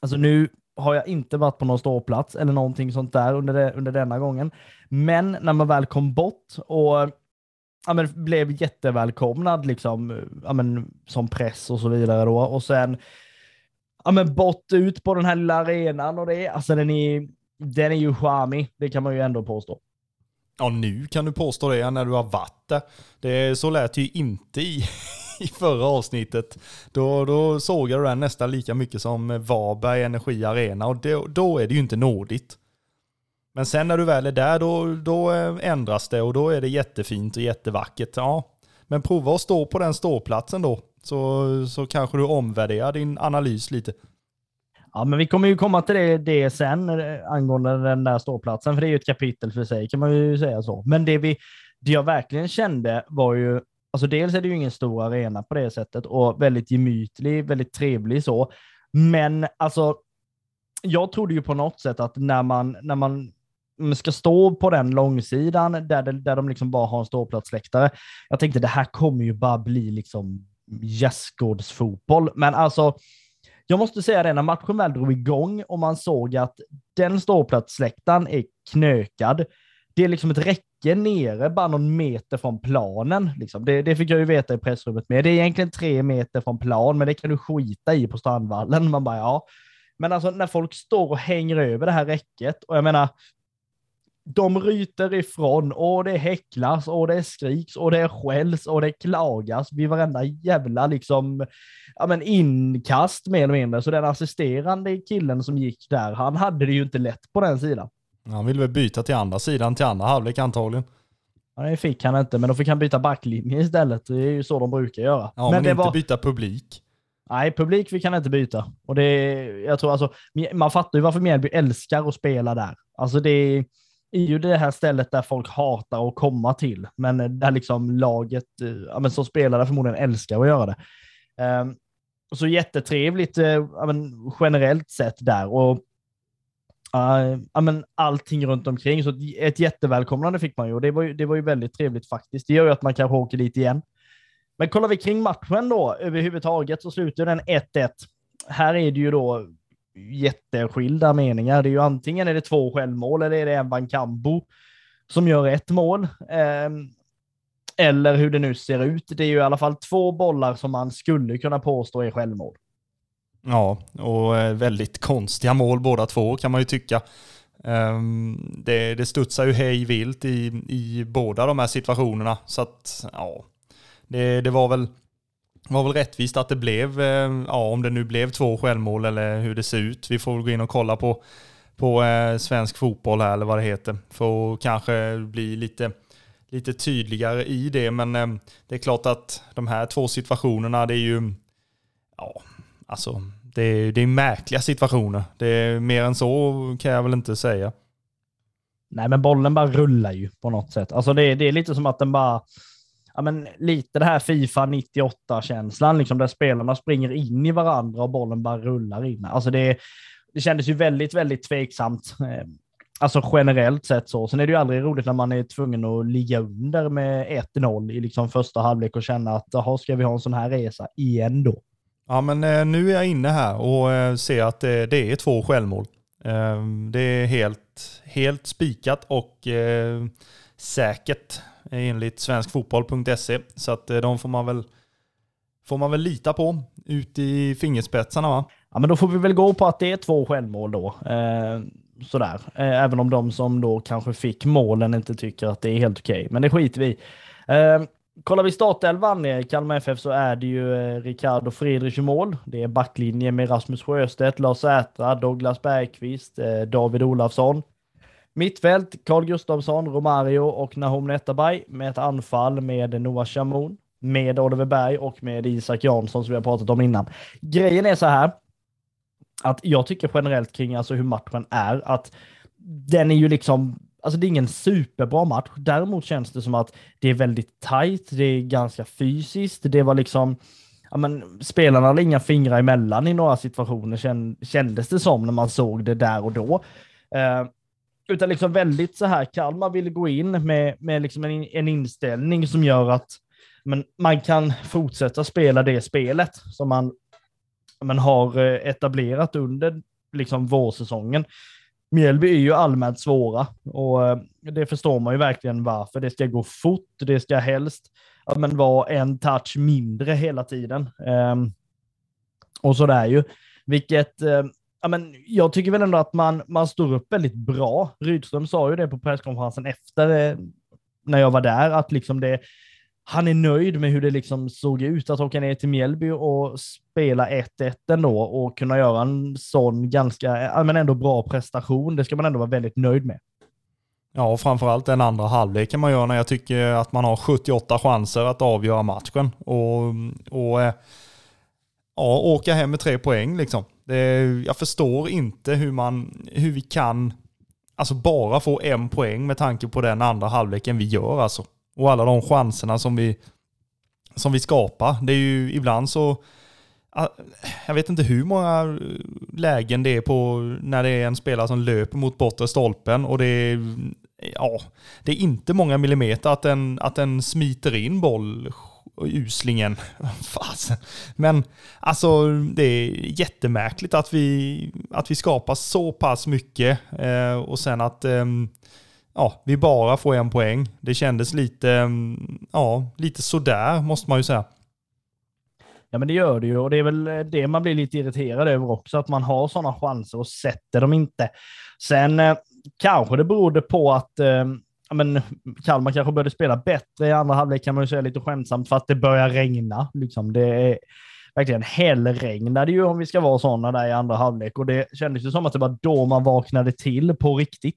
Alltså nu har jag inte varit på någon ståplats eller någonting sånt där under, det, under denna gången. Men när man väl kom bort och ja, men, blev jättevälkomnad liksom, ja, men, som press och så vidare då. Och sen ja, men, bort ut på den här lilla arenan och det, alltså den är, den är ju charmig, det kan man ju ändå påstå. Ja, nu kan du påstå det när du har varit där. Det, så lät det ju inte i, [LAUGHS] i förra avsnittet. Då, då såg du den nästan lika mycket som Varberg Energi Arena och då, då är det ju inte nådigt. Men sen när du väl är där då, då eh, ändras det och då är det jättefint och jättevackert. Ja, men prova att stå på den ståplatsen då så, så kanske du omvärderar din analys lite. Ja, men vi kommer ju komma till det, det sen eh, angående den där ståplatsen, för det är ju ett kapitel för sig kan man ju säga så. Men det vi, det jag verkligen kände var ju, alltså dels är det ju ingen stor arena på det sättet och väldigt gemytlig, väldigt trevlig så. Men alltså, jag trodde ju på något sätt att när man, när man Mm, ska stå på den långsidan där, det, där de liksom bara har en ståplatsläktare. Jag tänkte det här kommer ju bara bli liksom gästgårdsfotboll. Men alltså, jag måste säga det, när matchen väl drog igång och man såg att den ståplatsläktaren är knökad. Det är liksom ett räcke nere, bara någon meter från planen. Liksom. Det, det fick jag ju veta i pressrummet med. Det är egentligen tre meter från plan, men det kan du skita i på Strandvallen. Man bara, ja. Men alltså när folk står och hänger över det här räcket, och jag menar, de ryter ifrån och det häcklas och det skriks och det skälls och det klagas vid varenda jävla liksom, ja men inkast mer eller mindre. Så den assisterande killen som gick där, han hade det ju inte lätt på den sidan. Han ville väl byta till andra sidan, till andra halvlek antagligen. Ja, det fick han inte, men då fick han byta backlinje istället. Det är ju så de brukar göra. Ja, men, men inte var... byta publik. Nej, publik fick han inte byta. Och det, jag tror alltså, man fattar ju varför Mjällby älskar att spela där. Alltså det är ju det här stället där folk hatar att komma till, men där liksom laget eh, ja, men som spelare förmodligen älskar att göra det. Um, så jättetrevligt eh, ja, men, generellt sett där och uh, ja, men, allting runt omkring. Så ett jättevälkomnande fick man ju och det var ju, det var ju väldigt trevligt faktiskt. Det gör ju att man kanske åker dit igen. Men kollar vi kring matchen då överhuvudtaget så slutar den 1-1. Här är det ju då jätteskilda meningar. Det är ju antingen är det två självmål eller är det en Bankambo som gör ett mål. Ehm, eller hur det nu ser ut. Det är ju i alla fall två bollar som man skulle kunna påstå är självmål. Ja, och eh, väldigt konstiga mål båda två kan man ju tycka. Ehm, det, det studsar ju hej vilt i, i båda de här situationerna. Så att, ja, det, det var väl var väl rättvist att det blev, eh, ja om det nu blev två självmål eller hur det ser ut. Vi får väl gå in och kolla på, på eh, svensk fotboll här eller vad det heter. För att kanske bli lite, lite tydligare i det. Men eh, det är klart att de här två situationerna, det är ju, ja, alltså det är, det är märkliga situationer. Det är mer än så kan jag väl inte säga. Nej, men bollen bara rullar ju på något sätt. Alltså det, det är lite som att den bara ja, men lite det här Fifa 98-känslan, liksom, där spelarna springer in i varandra och bollen bara rullar in. Alltså det, det kändes ju väldigt, väldigt tveksamt. Eh, alltså generellt sett så. Sen är det ju aldrig roligt när man är tvungen att ligga under med 1-0 i liksom första halvlek och känna att jaha, ska vi ha en sån här resa igen då? Ja, men eh, nu är jag inne här och eh, ser att det, det är två självmål. Det är helt, helt spikat och säkert Eh, enligt svenskfotboll.se. Så att eh, de får man väl får man väl lita på ut i fingerspetsarna va? Ja, men då får vi väl gå på att det är två självmål då. Eh, sådär. Eh, även om de som då kanske fick målen inte tycker att det är helt okej. Okay. Men det skiter vi eh, Kollar vi startelvan i Kalmar FF så är det ju eh, Ricardo Friedrich i mål. Det är backlinje med Rasmus Sjöstedt, Lars Sätra, Douglas Bergqvist, eh, David Olafsson, Mittfält, Carl Gustafsson, Romario och Nahom Netabay med ett anfall med Noah Shamoun, med Oliver Berg och med Isak Jansson som vi har pratat om innan. Grejen är så här att jag tycker generellt kring alltså hur matchen är att den är ju liksom Alltså det är ingen superbra match. Däremot känns det som att det är väldigt tajt. Det är ganska fysiskt. Det var liksom, ja men spelarna hade inga fingrar emellan i några situationer kändes det som när man såg det där och då. Uh, utan liksom väldigt så här, Kalmar vill gå in med, med liksom en, en inställning som gör att men, man kan fortsätta spela det spelet som man, man har eh, etablerat under liksom vårsäsongen. Mjällby är ju allmänt svåra och eh, det förstår man ju verkligen varför. Det ska gå fort, det ska helst ja, men vara en touch mindre hela tiden. Um, och så där ju, vilket um, ja, men jag tycker väl ändå att man, man står upp väldigt bra. Rydström sa ju det på presskonferensen efter, eh, när jag var där, att liksom det, han är nöjd med hur det liksom såg ut att åka ner till Mjällby och spela 1-1 ändå och kunna göra en sån ganska, men ändå bra prestation. Det ska man ändå vara väldigt nöjd med. Ja, och framförallt den andra halvleken man gör när jag tycker att man har 78 chanser att avgöra matchen och, och eh, ja, åka hem med tre poäng liksom. Det, jag förstår inte hur, man, hur vi kan alltså bara få en poäng med tanke på den andra halvleken vi gör alltså. och alla de chanserna som vi, som vi skapar. Det är ju ibland så ah, jag vet inte hur många lägen det är på när det är en spelare som löper mot bortre stolpen och det är, ja, det är inte många millimeter att den, att den smiter in boll uslingen. [LAUGHS] Fasen. Men alltså det är jättemärkligt att vi, att vi skapar så pass mycket eh, och sen att eh, ja, vi bara får en poäng. Det kändes lite, ehm, ja, lite sådär måste man ju säga. Ja, men det gör det ju och det är väl eh, det man blir lite irriterad över också, att man har sådana chanser och sätter dem inte. Sen eh, kanske det berodde på att ehm, ja, men, Kalmar kanske började spela bättre i andra halvlek kan man ju säga lite skämtsamt för att det börjar regna. Liksom. Det är verkligen hällregnade ju om vi ska vara sådana där i andra halvlek och det kändes ju som att det var då man vaknade till på riktigt.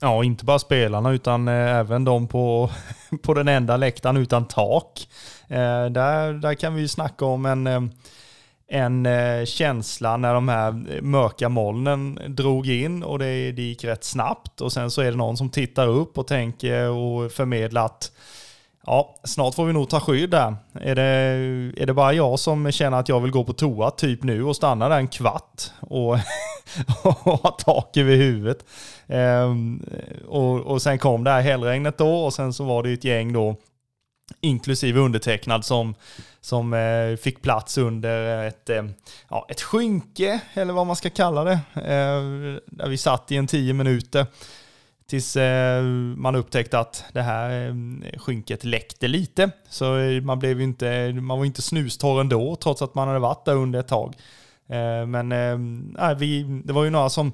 Ja, inte bara spelarna utan eh, även de på, [LAUGHS] på den enda läktaren utan tak. Eh, där, där kan vi ju snacka om en, eh, en eh, känsla när de här mörka molnen drog in och det, det gick rätt snabbt och sen så är det någon som tittar upp och tänker och förmedlar att Ja, snart får vi nog ta skydd där. Är det, är det bara jag som känner att jag vill gå på toa typ nu och stanna där en kvart och, [LAUGHS] och ha tak över huvudet? Ehm, och, och sen kom det här hällregnet då och sen så var det ett gäng då inklusive undertecknad som, som eh, fick plats under eh, ett, eh, ja, ett skynke, eller vad man ska kalla det, eh, där vi satt i en tio minuter. Tills eh, man upptäckte att det här eh, skynket läckte lite. Så eh, man, blev inte, man var inte snustorr ändå, trots att man hade varit där under ett tag. Eh, men äh, vi, det var ju några som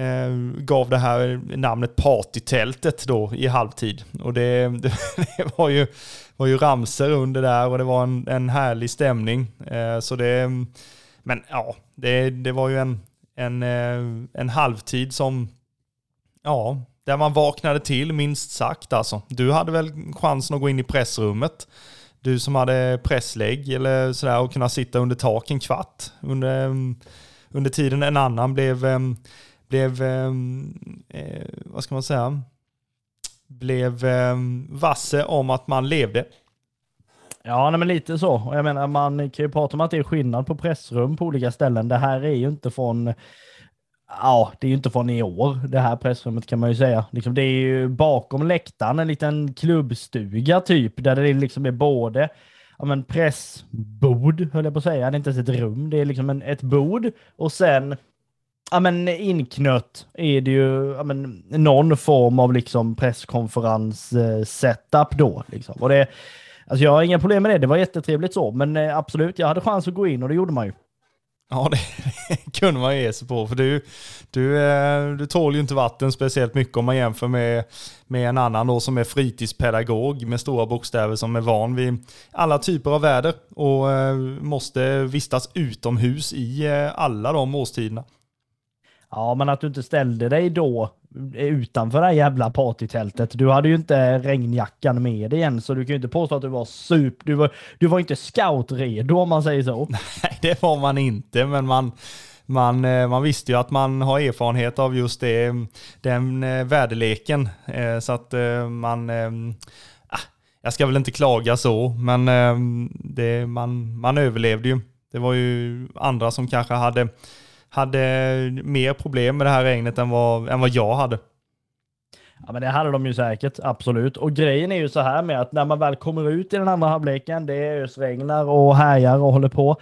Eh, gav det här namnet partytältet då i halvtid. Och det, det, [LAUGHS] det var, ju, var ju ramser under där och det var en, en härlig stämning. Eh, så det, men ja, det, det var ju en, en, eh, en halvtid som, ja, där man vaknade till minst sagt alltså. Du hade väl chansen att gå in i pressrummet. Du som hade presslägg eller sådär och kunna sitta under tak en kvart under, under tiden en annan blev, eh, blev ehm, eh, vad ska man säga, blev eh, vasse om att man levde. Ja, nej, men lite så. Och jag menar, man kan ju prata om att det är skillnad på pressrum på olika ställen. Det här är ju inte från Ja, det är ju inte från i år, det här pressrummet kan man ju säga. Liksom, det är ju bakom läktaren en liten klubbstuga typ, där det liksom är både ja, men pressbord, höll jag på att säga. Det är inte ens ett rum, det är liksom en, ett bord och sen ja, men inknött är det ju ja, men, någon form av liksom presskonferens-setup då. Liksom. Och det, alltså jag har inga problem med det, det var jättetrevligt så, men eh, absolut, jag hade chans att gå in och det gjorde man ju. Ja, det, det [LAUGHS] kunde man ge sig på. För du, du, eh, du tål ju inte vatten speciellt mycket om man jämför med, med en annan då som är fritidspedagog med stora bokstäver som är van vid alla typer av väder och eh, måste vistas utomhus i alla de årstiderna. Ja, men att du inte ställde dig då utanför det här jävla partytältet. Du hade ju inte regnjackan med dig än, så du kan ju inte påstå att du var super... Du var, du var inte scoutredo om man säger så. [LAUGHS] Nej, det var man inte, men man, man, eh, man visste ju att man har erfarenhet av just det, den eh, väderleken. Eh, så att man... Ah, jag ska väl inte klaga så, men det, man, man överlevde ju. Det var ju andra som kanske hade hade mer problem med det här regnet än vad, än vad jag hade. Ja, men det hade de ju säkert, absolut. Och grejen är ju så här med att när man väl kommer ut i den andra halvleken, det ösregnar och härjar och håller på.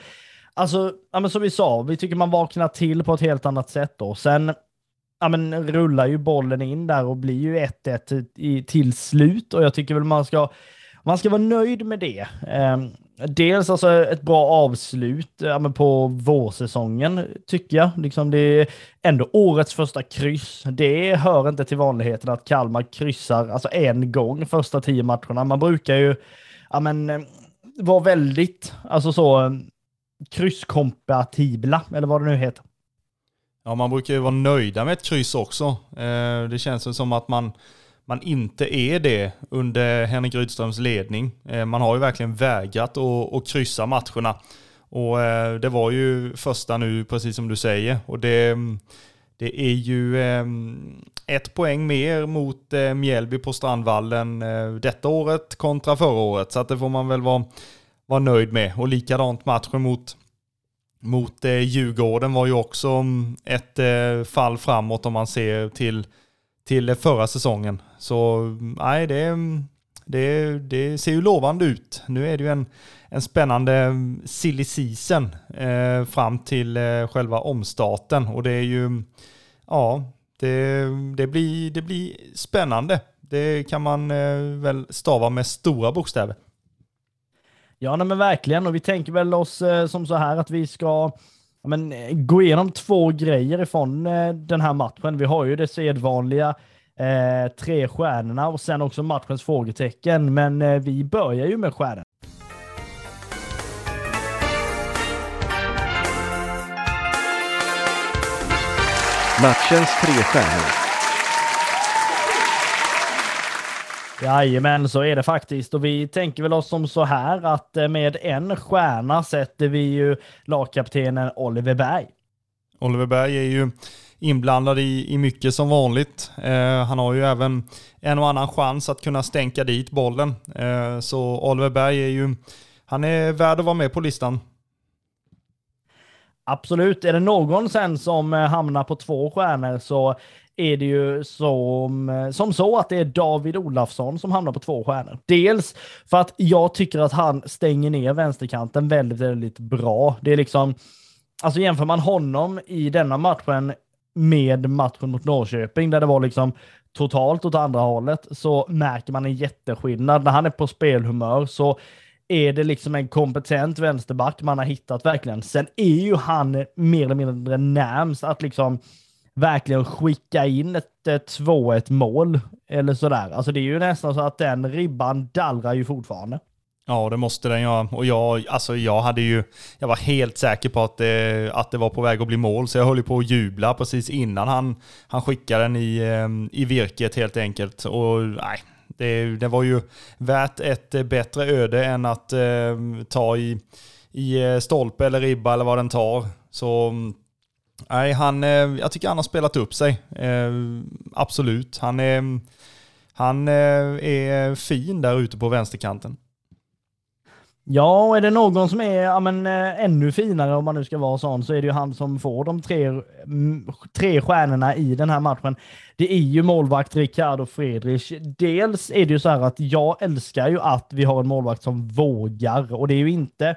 Alltså, ja, men som vi sa, vi tycker man vaknar till på ett helt annat sätt då. Sen ja, men rullar ju bollen in där och blir ju 1-1 till slut och jag tycker väl man ska man ska vara nöjd med det. Ehm, Dels alltså ett bra avslut ja, på vårsäsongen, tycker jag. Liksom det är ändå årets första kryss. Det hör inte till vanligheten att Kalmar kryssar alltså en gång första tio matcherna. Man brukar ju ja, men, eh, vara väldigt alltså så, eh, krysskompatibla, eller vad det nu heter. Ja, man brukar ju vara nöjda med ett kryss också. Eh, det känns som att man man inte är det under Henrik Rydströms ledning. Eh, man har ju verkligen vägrat att, att kryssa matcherna. Och eh, det var ju första nu, precis som du säger. Och det, det är ju eh, ett poäng mer mot Mjällby på Strandvallen detta året kontra förra året. Så att det får man väl vara, vara nöjd med. Och likadant matchen mot, mot Djurgården var ju också mm, ett fall framåt om man ser till, till förra säsongen. Så nej, det, det, det ser ju lovande ut. Nu är det ju en, en spännande silly season eh, fram till eh, själva omstarten och det är ju, ja, det, det, blir, det blir spännande. Det kan man eh, väl stava med stora bokstäver. Ja, nej, men verkligen. Och vi tänker väl oss eh, som så här att vi ska men, eh, gå igenom två grejer ifrån eh, den här matchen. Vi har ju det sedvanliga eh, tre stjärnorna och sen också matchens frågetecken. Men eh, vi börjar ju med stjärnorna. Matchens tre stjärnor. Jajamän, så är det faktiskt. Och vi tänker väl oss som så här att eh, med en stjärna sätter vi ju lagkaptenen Oliver Berg. Oliver Berg är ju inblandad i, i mycket som vanligt. Eh, han har ju även en och annan chans att kunna stänka dit bollen. Eh, så Oliver Berg är ju, han är värd att vara med på listan. Absolut. Är det någon sen som eh, hamnar på två stjärnor så är det ju som, eh, som så att det är David Olafsson som hamnar på två stjärnor. Dels för att jag tycker att han stänger ner vänsterkanten väldigt, väldigt bra. Det är liksom, alltså jämför man honom i denna matchen med matchen mot Norrköping där det var liksom totalt åt andra hållet så märker man en jätteskillnad. När han är på spelhumör så är det liksom en kompetent vänsterback man har hittat verkligen. Sen är ju han mer eller mindre närmst att liksom verkligen skicka in ett 2-1 mål eller sådär. Alltså det är ju nästan så att den ribban dallrar ju fortfarande. Ja, det måste den göra. Och jag, alltså jag hade ju, jag var helt säker på att det, att det var på väg att bli mål, så jag höll ju på att jubla precis innan han, han skickade den i, ehm, i virket helt enkelt. Och nej, det, det var ju värt ett bättre öde än att eh, ta i, i eh, stolpe eller ribba eller vad den tar. Så nej, han, eh, jag tycker han har spelat upp sig. Eh, absolut. Han är, han är fin där ute på vänsterkanten. Ja, och är det någon som är ja, men, ännu finare om man nu ska vara sån så är det ju han som får de tre, mm, tre stjärnorna i den här matchen. Det är ju målvakt Ricardo Friedrich. Dels är det ju så här att jag älskar ju att vi har en målvakt som vågar och det är ju inte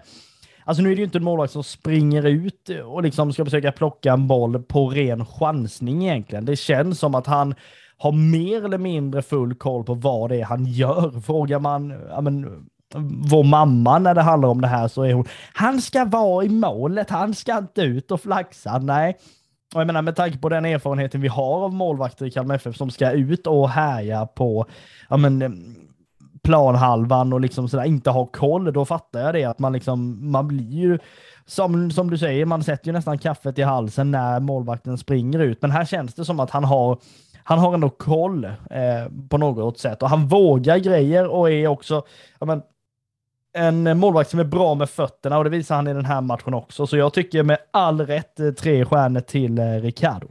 Alltså nu är det ju inte en målvakt som springer ut och liksom ska försöka plocka en boll på ren chansning egentligen. Det känns som att han har mer eller mindre full koll på vad det är han gör. Frågar man ja, men, vår mamma när det handlar om det här så är hon, han ska vara i målet, han ska inte ut och flaxa. Nej, och jag menar med tanke på den erfarenheten vi har av målvakter i Kalmar FF som ska ut och härja på ja, men, planhalvan och liksom sådär, inte ha koll, då fattar jag det att man liksom, man blir ju som, som du säger, man sätter ju nästan kaffet i halsen när målvakten springer ut. Men här känns det som att han har han har ändå koll eh, på något sätt och han vågar grejer och är också, ja, men, en målvakt som är bra med fötterna och det visar han i den här matchen också. Så jag tycker med all rätt eh, tre stjärnor till eh, Ricardo.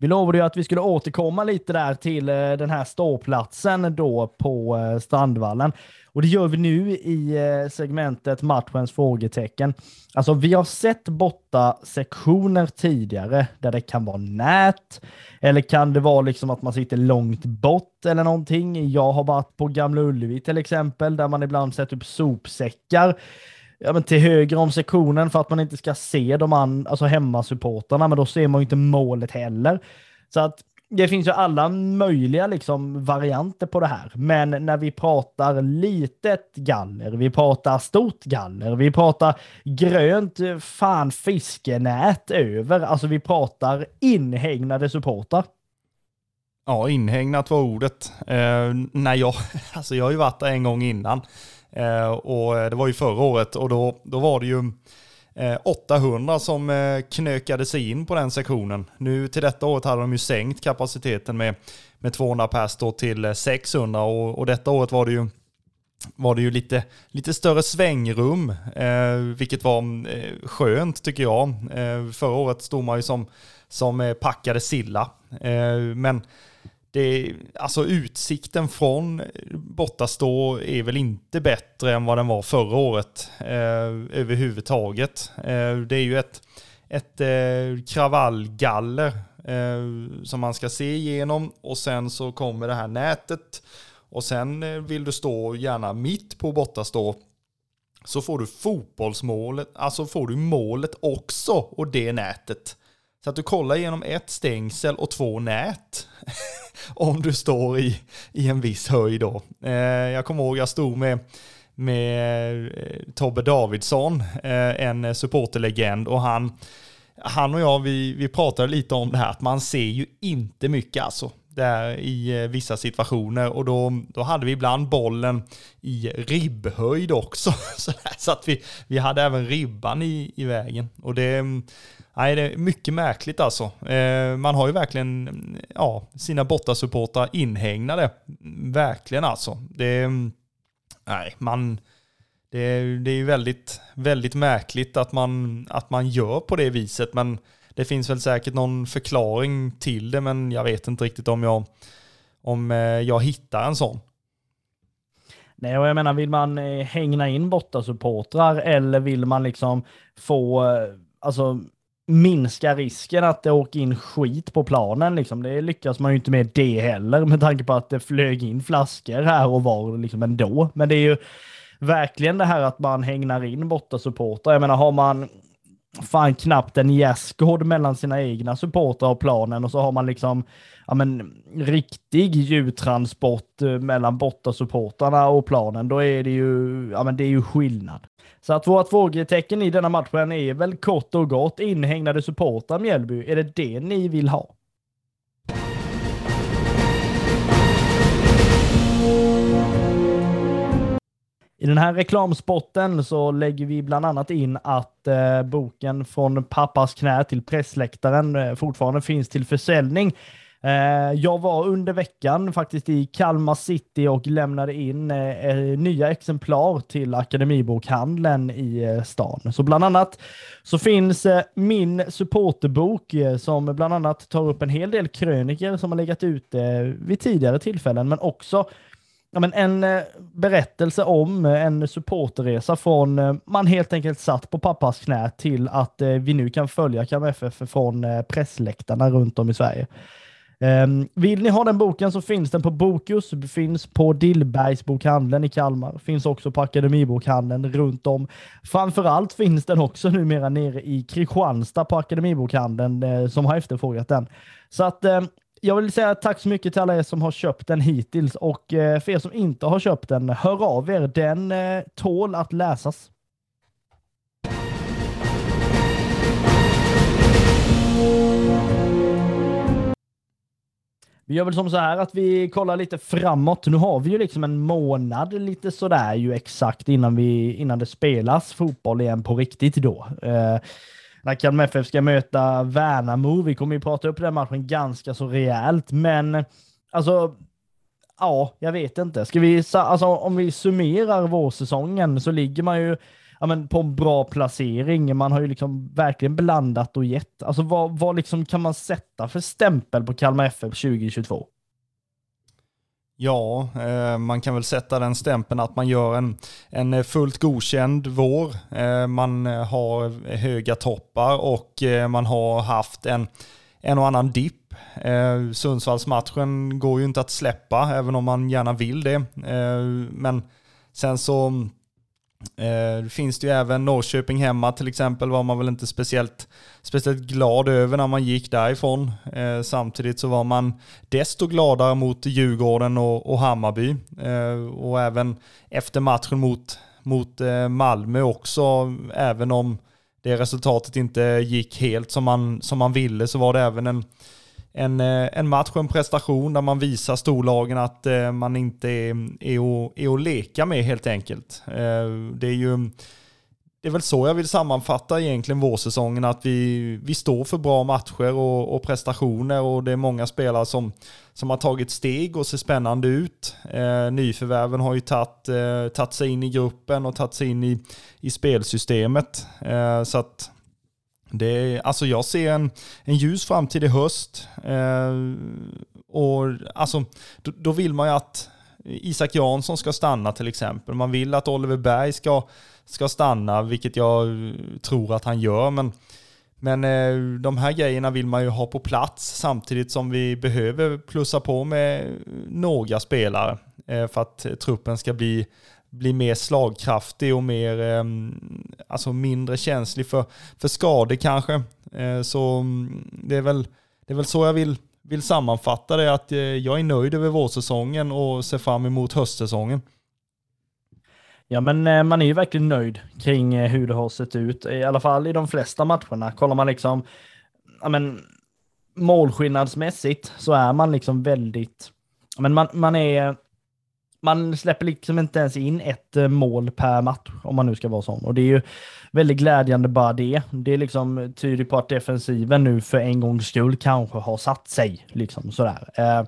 Vi lovade ju att vi skulle återkomma lite där till eh, den här ståplatsen då på eh, Strandvallen. Och det gör vi nu i eh, segmentet matchens frågetecken. Alltså vi har sett borta sektioner tidigare där det kan vara nät eller kan det vara liksom att man sitter långt bort eller någonting. Jag har varit på Gamla Ullevi till exempel där man ibland sätter upp sopsäckar ja, men till höger om sektionen för att man inte ska se de an, alltså hemmasupportrarna, men då ser man ju inte målet heller. Så att det finns ju alla möjliga liksom varianter på det här. Men när vi pratar litet galler, vi pratar stort galler, vi pratar grönt fan fiskenät över, alltså vi pratar inhägnade supportrar. Ja, inhägnat var ordet. Eh, nej, jag, [LAUGHS] alltså jag har ju varit där en gång innan. Eh, och eh, det var ju förra året och då, då var det ju eh, 800 som knökade sig in på den sektionen. Nu till detta året hade de ju sänkt kapaciteten med, med 200 pers till 600 och, och detta året var det ju var det ju lite, lite större svängrum, eh, vilket var eh, skönt tycker jag. Eh, förra året stod man ju som, som packade silla. Eh, men det, alltså utsikten från Bottastå är väl inte bättre än vad den var förra året eh, överhuvudtaget. Eh, det är ju ett, ett eh, kravallgaller eh, som man ska se igenom och sen så kommer det här nätet och sen eh, vill du stå gärna mitt på Bottastå så får du fotbollsmålet, alltså får du målet också och det nätet. Så att du kollar genom ett stängsel och två nät. [LAUGHS] om du står i, i en viss höjd då. Eh, jag kommer ihåg jag stod med, med eh, Tobbe Davidsson, eh, en supporterlegend, och han, han och jag vi, vi pratade lite om det här att man ser ju inte mycket alltså där i eh, vissa situationer och då, då hade vi ibland bollen i ribbhöjd också. [LAUGHS] Så, att vi, vi hade även ribban i, i vägen. Och det, Nej, det är mycket märkligt alltså. Eh, man har ju verkligen ja, sina bortasupportrar inhägnade. Verkligen alltså. Det, mm, nej, man, det, det är ju väldigt, väldigt märkligt att man, att man gör på det viset. Men det finns väl säkert någon förklaring till det, men jag vet inte riktigt om jag, om eh, jag hittar en sån. Nej, och jag menar, vill man eh, hängna in bortasupportrar eller vill man liksom få, alltså minska risken att det åker in skit på planen. Liksom. Det lyckas man ju inte med det heller med tanke på att det flög in flaskor här och var liksom ändå. Men det är ju verkligen det här att man hängnar in bortasupportrar. Jag menar, har man fan knappt en gärdsgård mellan sina egna supportrar och planen och så har man liksom ja, men, riktig djurtransport eh, mellan bortasupportrarna och planen, då är det ju, ja, men det är ju skillnad. Så att vårt frågetecken i denna matchen är väl kort och gott inhägnade supportrar Mjällby. Är det det ni vill ha? I den här reklamspotten så lägger vi bland annat in att eh, boken Från pappas knä till pressläktaren eh, fortfarande finns till försäljning. Eh, jag var under veckan faktiskt i Kalmar City och lämnade in eh, eh, nya exemplar till Akademibokhandeln i stan. Så bland annat så finns min supporterbok som bland annat tar upp en hel del kröniker som har legat ute vid tidigare tillfällen, men också ja, men en berättelse om en supporterresa från man helt enkelt satt på pappas knä till att vi nu kan följa Kalmar FF från pressläktarna runt om i Sverige. Ehm, vill ni ha den boken så finns den på Bokus, finns på Dillbergsbokhandeln i Kalmar, finns också på Akademibokhandeln runt om. Framförallt finns den också numera nere i Kristianstad på Akademibokhandeln eh, som har efterfrågat den. Så att ehm, jag vill säga tack så mycket till alla er som har köpt den hittills och eh, för er som inte har köpt den, hör av er. Den eh, tål att läsas. Vi gör väl som så här att vi kollar lite framåt. Nu har vi ju liksom en månad lite sådär ju exakt innan, vi, innan det spelas fotboll igen på riktigt då. Eh, när Kalmar FF ska möta Värnamo. Vi kommer ju prata upp den matchen ganska så rejält, men alltså ja, jag vet inte. Ska vi, alltså, om vi summerar vårsäsongen så ligger man ju ja, men på en bra placering. Man har ju liksom verkligen blandat och gett. Alltså vad, vad liksom kan man sätta för stämpel på Kalmar FF 2022? Ja, eh, man kan väl sätta den stämpeln att man gör en, en fullt godkänd vår. Eh, man har höga toppar och eh, man har haft en, en och annan dipp. Sundsvallsmatchen går ju inte att släppa, även om man gärna vill det. Men sen så Eh, finns det ju även Norrköping hemma till exempel var man väl inte speciellt, speciellt glad över när man gick därifrån. Eh, samtidigt så var man desto gladare mot Djurgården och, och Hammarby. Eh, och även efter matchen mot, mot eh, Malmö också, även om det resultatet inte gick helt som man, som man ville så var det även en en, eh, en match och en prestation där man visar storlagen att eh, man inte är, är, att, är att leka med helt enkelt. Eh, det är ju det är väl så jag vill sammanfatta egentligen vårsäsongen, att vi, vi står för bra matcher och, och, prestationer och det är många spelare som, som har tagit steg och ser spännande ut. Eh, nyförvärven har ju tagit, eh, tagit sig in i gruppen och tagit sig in i, i spelsystemet. Eh, så att det är, alltså jag ser en, en ljus framtid i höst. Eh, och alltså, då, då vill man ju att Isak Jansson ska stanna till exempel. Man vill att Oliver Berg ska, ska stanna, vilket jag tror att han gör. Men, men eh, de här grejerna vill man ju ha på plats samtidigt som vi behöver plussa på med några spelare eh, för att truppen ska bli, bli mer slagkraftig och mer, ehm, alltså mindre känslig för, för skador kanske. Eh, så mm, det är, väl, det är väl så jag vill vill sammanfatta det att eh, jag är nöjd över vårsäsongen och ser fram emot höstsäsongen. Ja, men eh, man är ju verkligen nöjd kring hur det har sett ut, i alla fall i de flesta matcherna. Kollar man liksom, ja men målskillnadsmässigt så är man liksom väldigt, men man, man är, man släpper liksom inte ens in ett eh, mål per match om man nu ska vara sån. Och det är ju väldigt glädjande bara det. Det är liksom tyder på att defensiven nu för en gångs skull kanske har satt sig. Liksom sådär. Eh,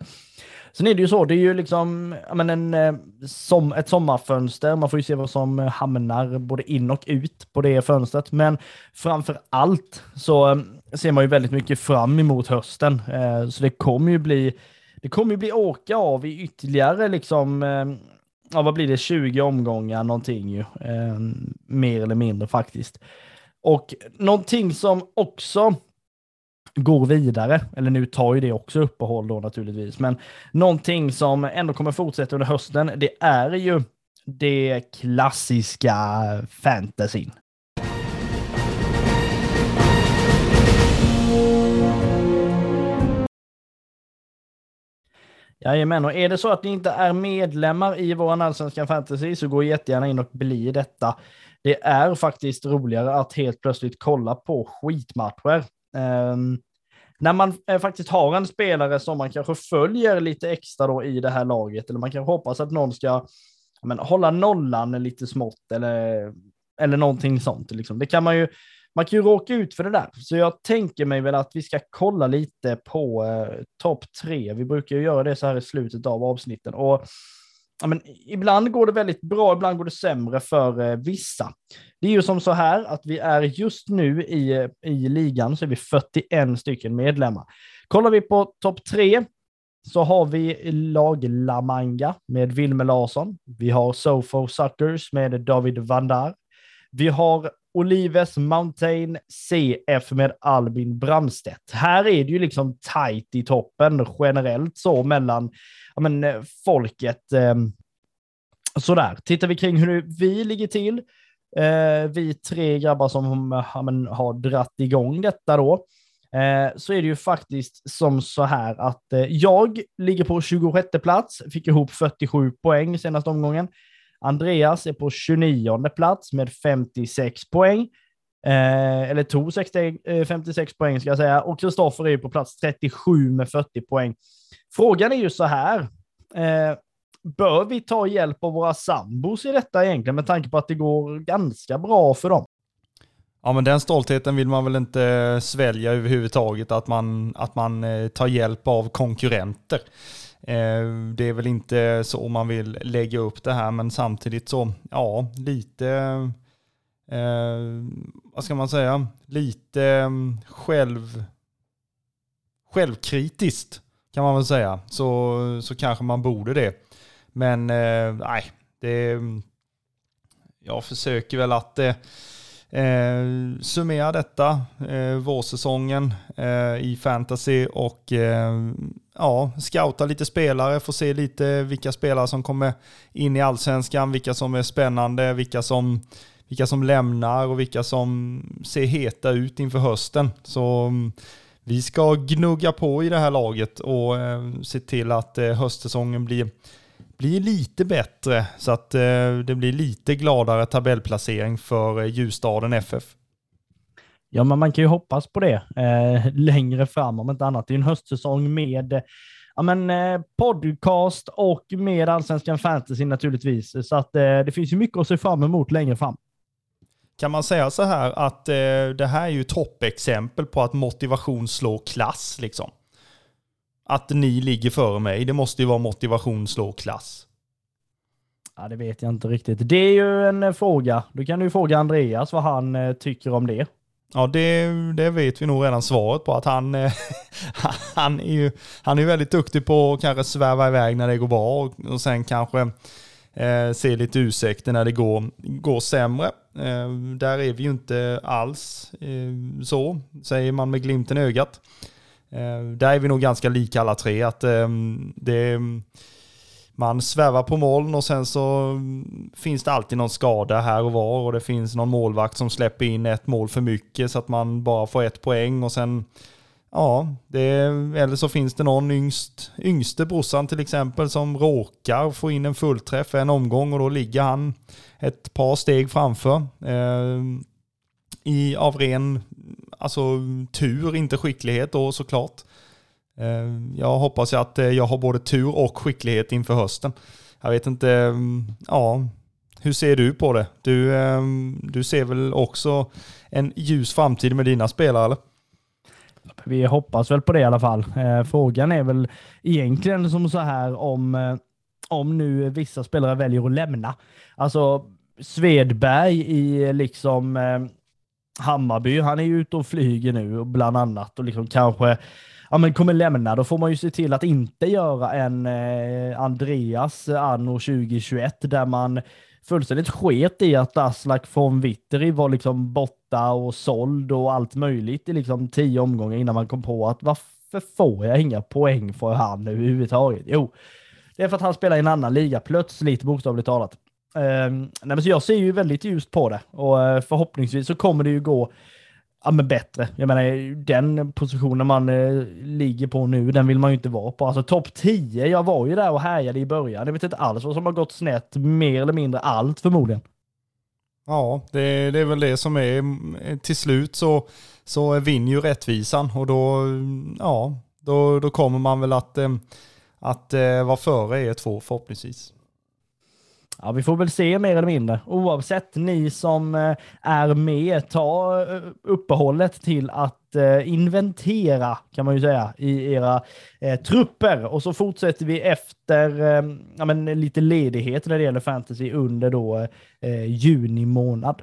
sen är det ju så, det är ju liksom men en, eh, som, ett sommarfönster. Man får ju se vad som eh, hamnar både in och ut på det fönstret. Men framför allt så ser man ju väldigt mycket fram emot hösten. Eh, så det kommer ju bli det kommer ju bli åka av i ytterligare liksom eh, ja, vad blir det, 20 omgångar någonting ju. Eh, mer eller mindre faktiskt. Och någonting som också går vidare, eller nu tar ju det också uppehåll då naturligtvis, men någonting som ändå kommer fortsätta under hösten, det är ju det klassiska fantasyn. Jajamän, och är det så att ni inte är medlemmar i vår allsvenska fantasy så gå jättegärna in och bli detta. Det är faktiskt roligare att helt plötsligt kolla på skitmatcher. Um, när man eh, faktiskt har en spelare som man kanske följer lite extra då i det här laget, eller man kan hoppas att någon ska men, hålla nollan lite smått eller, eller någonting sånt. Liksom. Det kan man ju man kan ju råka ut för det där. Så jag tänker mig väl att vi ska kolla lite på eh, topp tre. Vi brukar ju göra det så här i slutet av avsnitten. Och ja, men, ibland går det väldigt bra, ibland går det sämre för eh, vissa. Det är ju som så här att vi är just nu i, eh, i ligan så är vi 41 stycken medlemmar. Kollar vi på topp tre så har vi lag La Manga med Wilmer Larsson. Vi har Sofo Suckers med David Vandar. Vi har Olives Mountain CF med Albin Brandstedt. Här är det ju liksom tajt i toppen generellt så mellan ja, men, eh, folket. Eh, sådär, tittar vi kring hur vi ligger till, eh, vi tre grabbar som ja, men, har dratt igång detta då, eh, så är det ju faktiskt som så här att eh, jag ligger på 26 plats, fick ihop 47 poäng senaste omgången. Andreas är på 29 plats med 56 poäng. Eh, eller tog 60, eh, 56 poäng ska jag säga. Och Kristoffer är på plats 37 med 40 poäng. Frågan är ju så här. Eh, bör vi ta hjälp av våra sambos i detta egentligen med tanke på att det går ganska bra för dem? Ja men den stoltheten vill man väl inte svälja överhuvudtaget att man, att man eh, tar hjälp av konkurrenter. Eh, det är väl inte så man vill lägga upp det här, men samtidigt så, ja, lite, eh, vad ska man säga, lite mm, själv, självkritiskt kan man väl säga. Så, så kanske man borde det. Men eh, nej, det, mm, jag försöker väl att eh, Eh, summera detta, eh, vårsäsongen eh, i fantasy och eh, ja, scouta lite spelare, få se lite vilka spelare som kommer in i allsvenskan, vilka som är spännande, vilka som, vilka som lämnar och vilka som ser heta ut inför hösten. Så mm, vi ska gnugga på i det här laget och eh, se till att eh, höstsäsongen blir blir lite bättre så att eh, det blir lite gladare tabellplacering för Ljusstaden FF. Ja, men man kan ju hoppas på det eh, längre fram om inte annat. Det är en höstsäsong med ja, men, eh, podcast och med allsvenskan fantasy naturligtvis. Så att eh, det finns ju mycket att se fram emot längre fram. kan man säga så här att eh, det här är ju toppexempel på att motivation slår klass liksom? Att ni ligger före mig, det måste ju vara motivation slår klass. Ja, det vet jag inte riktigt. Det är ju en eh, fråga. Då kan du fråga Andreas vad han eh, tycker om det. Ja, det, det vet vi nog redan svaret på. Att han, eh, [LAUGHS] han, är ju han är väldigt duktig på att kanske sväva iväg när det går bra och, och sen kanske eh, se lite ursäkter när det går, går sämre. Eh, där är vi ju inte alls eh, så, säger man med glimten i ögat. Eh, där är vi nog ganska lika alla tre. Att eh, det man svävar på moln och sen så finns det alltid någon skada här och var och det finns någon målvakt som släpper in ett mål för mycket så att man bara får ett poäng och sen Ja, det, eller så finns det någon yngst, yngste brorsan till exempel som råkar få in en fullträff en omgång och då ligger han ett par steg framför. Eh, i, av ren alltså, tur, inte skicklighet då såklart. Eh, jag hoppas att eh, jag har både tur och skicklighet inför hösten. Jag vet inte, mm, ja, hur ser du på det? Du, ehm, du ser väl också en ljus framtid med dina spelare eller? Vi hoppas väl på det i alla fall. Eh, frågan är väl egentligen som så här om, om nu vissa spelare väljer att lämna. Alltså Svedberg i liksom Hammarby, han är ju ute och flyger nu bland annat och liksom kanske ja, men kommer lämna, då får man ju se till att inte göra en eh, Andreas anno 2021 där man fullständigt sket i att Aslak von Witteri var liksom borta och såld och allt möjligt i liksom tio omgångar innan man kom på att varför får jag inga poäng för han överhuvudtaget? Jo, det är för att han spelar i en annan liga plötsligt, bokstavligt talat. Uh, nej, men så jag ser ju väldigt ljust på det och uh, förhoppningsvis så kommer det ju gå ja, men bättre. Jag menar, den positionen man eh, ligger på nu, den vill man ju inte vara på. Alltså topp 10, jag var ju där och härjade i början. Jag vet inte alls vad som har gått snett, mer eller mindre allt förmodligen. Ja, det, det är väl det som är, eh, till slut så, så vinner ju rättvisan och då, mm, ja, då, då kommer man väl att, eh, att eh, vara före er två förhoppningsvis. Ja, vi får väl se mer eller mindre. Oavsett, ni som eh, är med, ta eh, uppehållet till att eh, inventera, kan man ju säga, i era eh, trupper. Och så fortsätter vi efter eh, ja, men lite ledighet när det gäller fantasy under då eh, juni månad.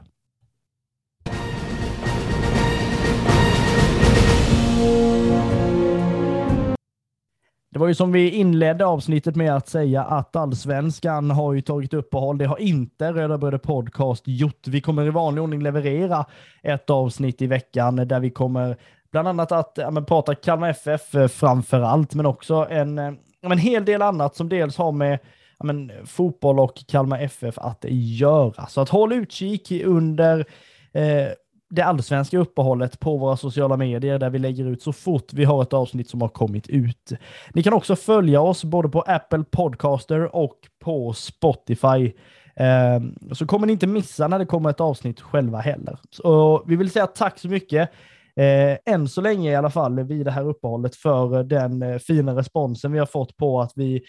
Det var ju som vi inledde avsnittet med att säga att allsvenskan har ju tagit uppehåll. Det har inte Röda Bröder Podcast gjort. Vi kommer i vanlig ordning leverera ett avsnitt i veckan där vi kommer bland annat att ja, men, prata Kalmar FF eh, framför allt, men också en, eh, ja, en hel del annat som dels har med ja, men, fotboll och Kalmar FF att göra. Så att håll utkik under eh, det allsvenska uppehållet på våra sociala medier där vi lägger ut så fort vi har ett avsnitt som har kommit ut. Ni kan också följa oss både på Apple Podcaster och på Spotify. Ehm, så kommer ni inte missa när det kommer ett avsnitt själva heller. Så vi vill säga tack så mycket. Eh, än så länge i alla fall vid det här uppehållet för eh, den eh, fina responsen vi har fått på att vi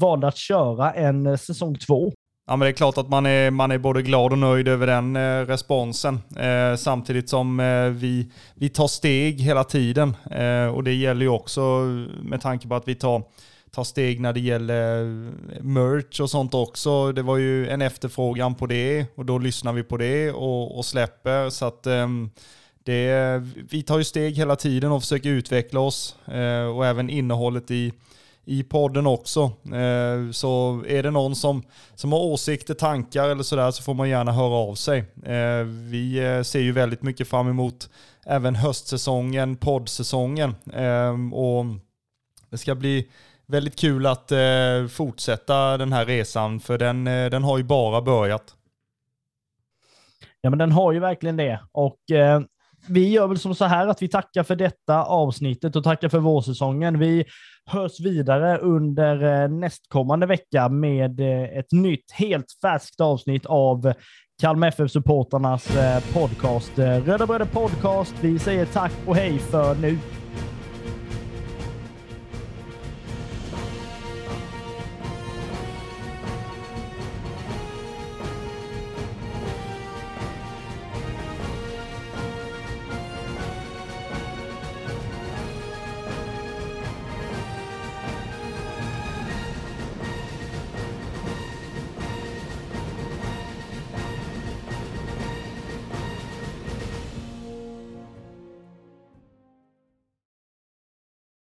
valde att köra en säsong två Ja, men det är klart att man är, man är både glad och nöjd över den eh, responsen. Eh, samtidigt som eh, vi, vi tar steg hela tiden. Eh, och det gäller ju också med tanke på att vi tar, tar steg när det gäller eh, merch och sånt också. Det var ju en efterfrågan på det och då lyssnar vi på det och, och släpper. Så att ehm, det, vi tar ju steg hela tiden och försöker utveckla oss eh, och även innehållet i i podden också. Eh, så är det någon som, som har åsikter, tankar eller sådär så får man gärna höra av sig. Eh, vi eh, ser ju väldigt mycket fram emot även höstsäsongen, poddsäsongen. Och det ska bli väldigt kul att fortsätta den här resan för den, den har ju bara börjat. Ja men den har ju verkligen det och vi gör väl som så här att vi tackar för detta avsnittet och tackar för vårsäsongen. Vi hörs vidare under eh, nästkommande vecka med eh, ett nytt, helt färskt avsnitt av Kalmar FF-supporternas eh, podcast. Röda Bröder Podcast. Vi säger tack och hej för nu.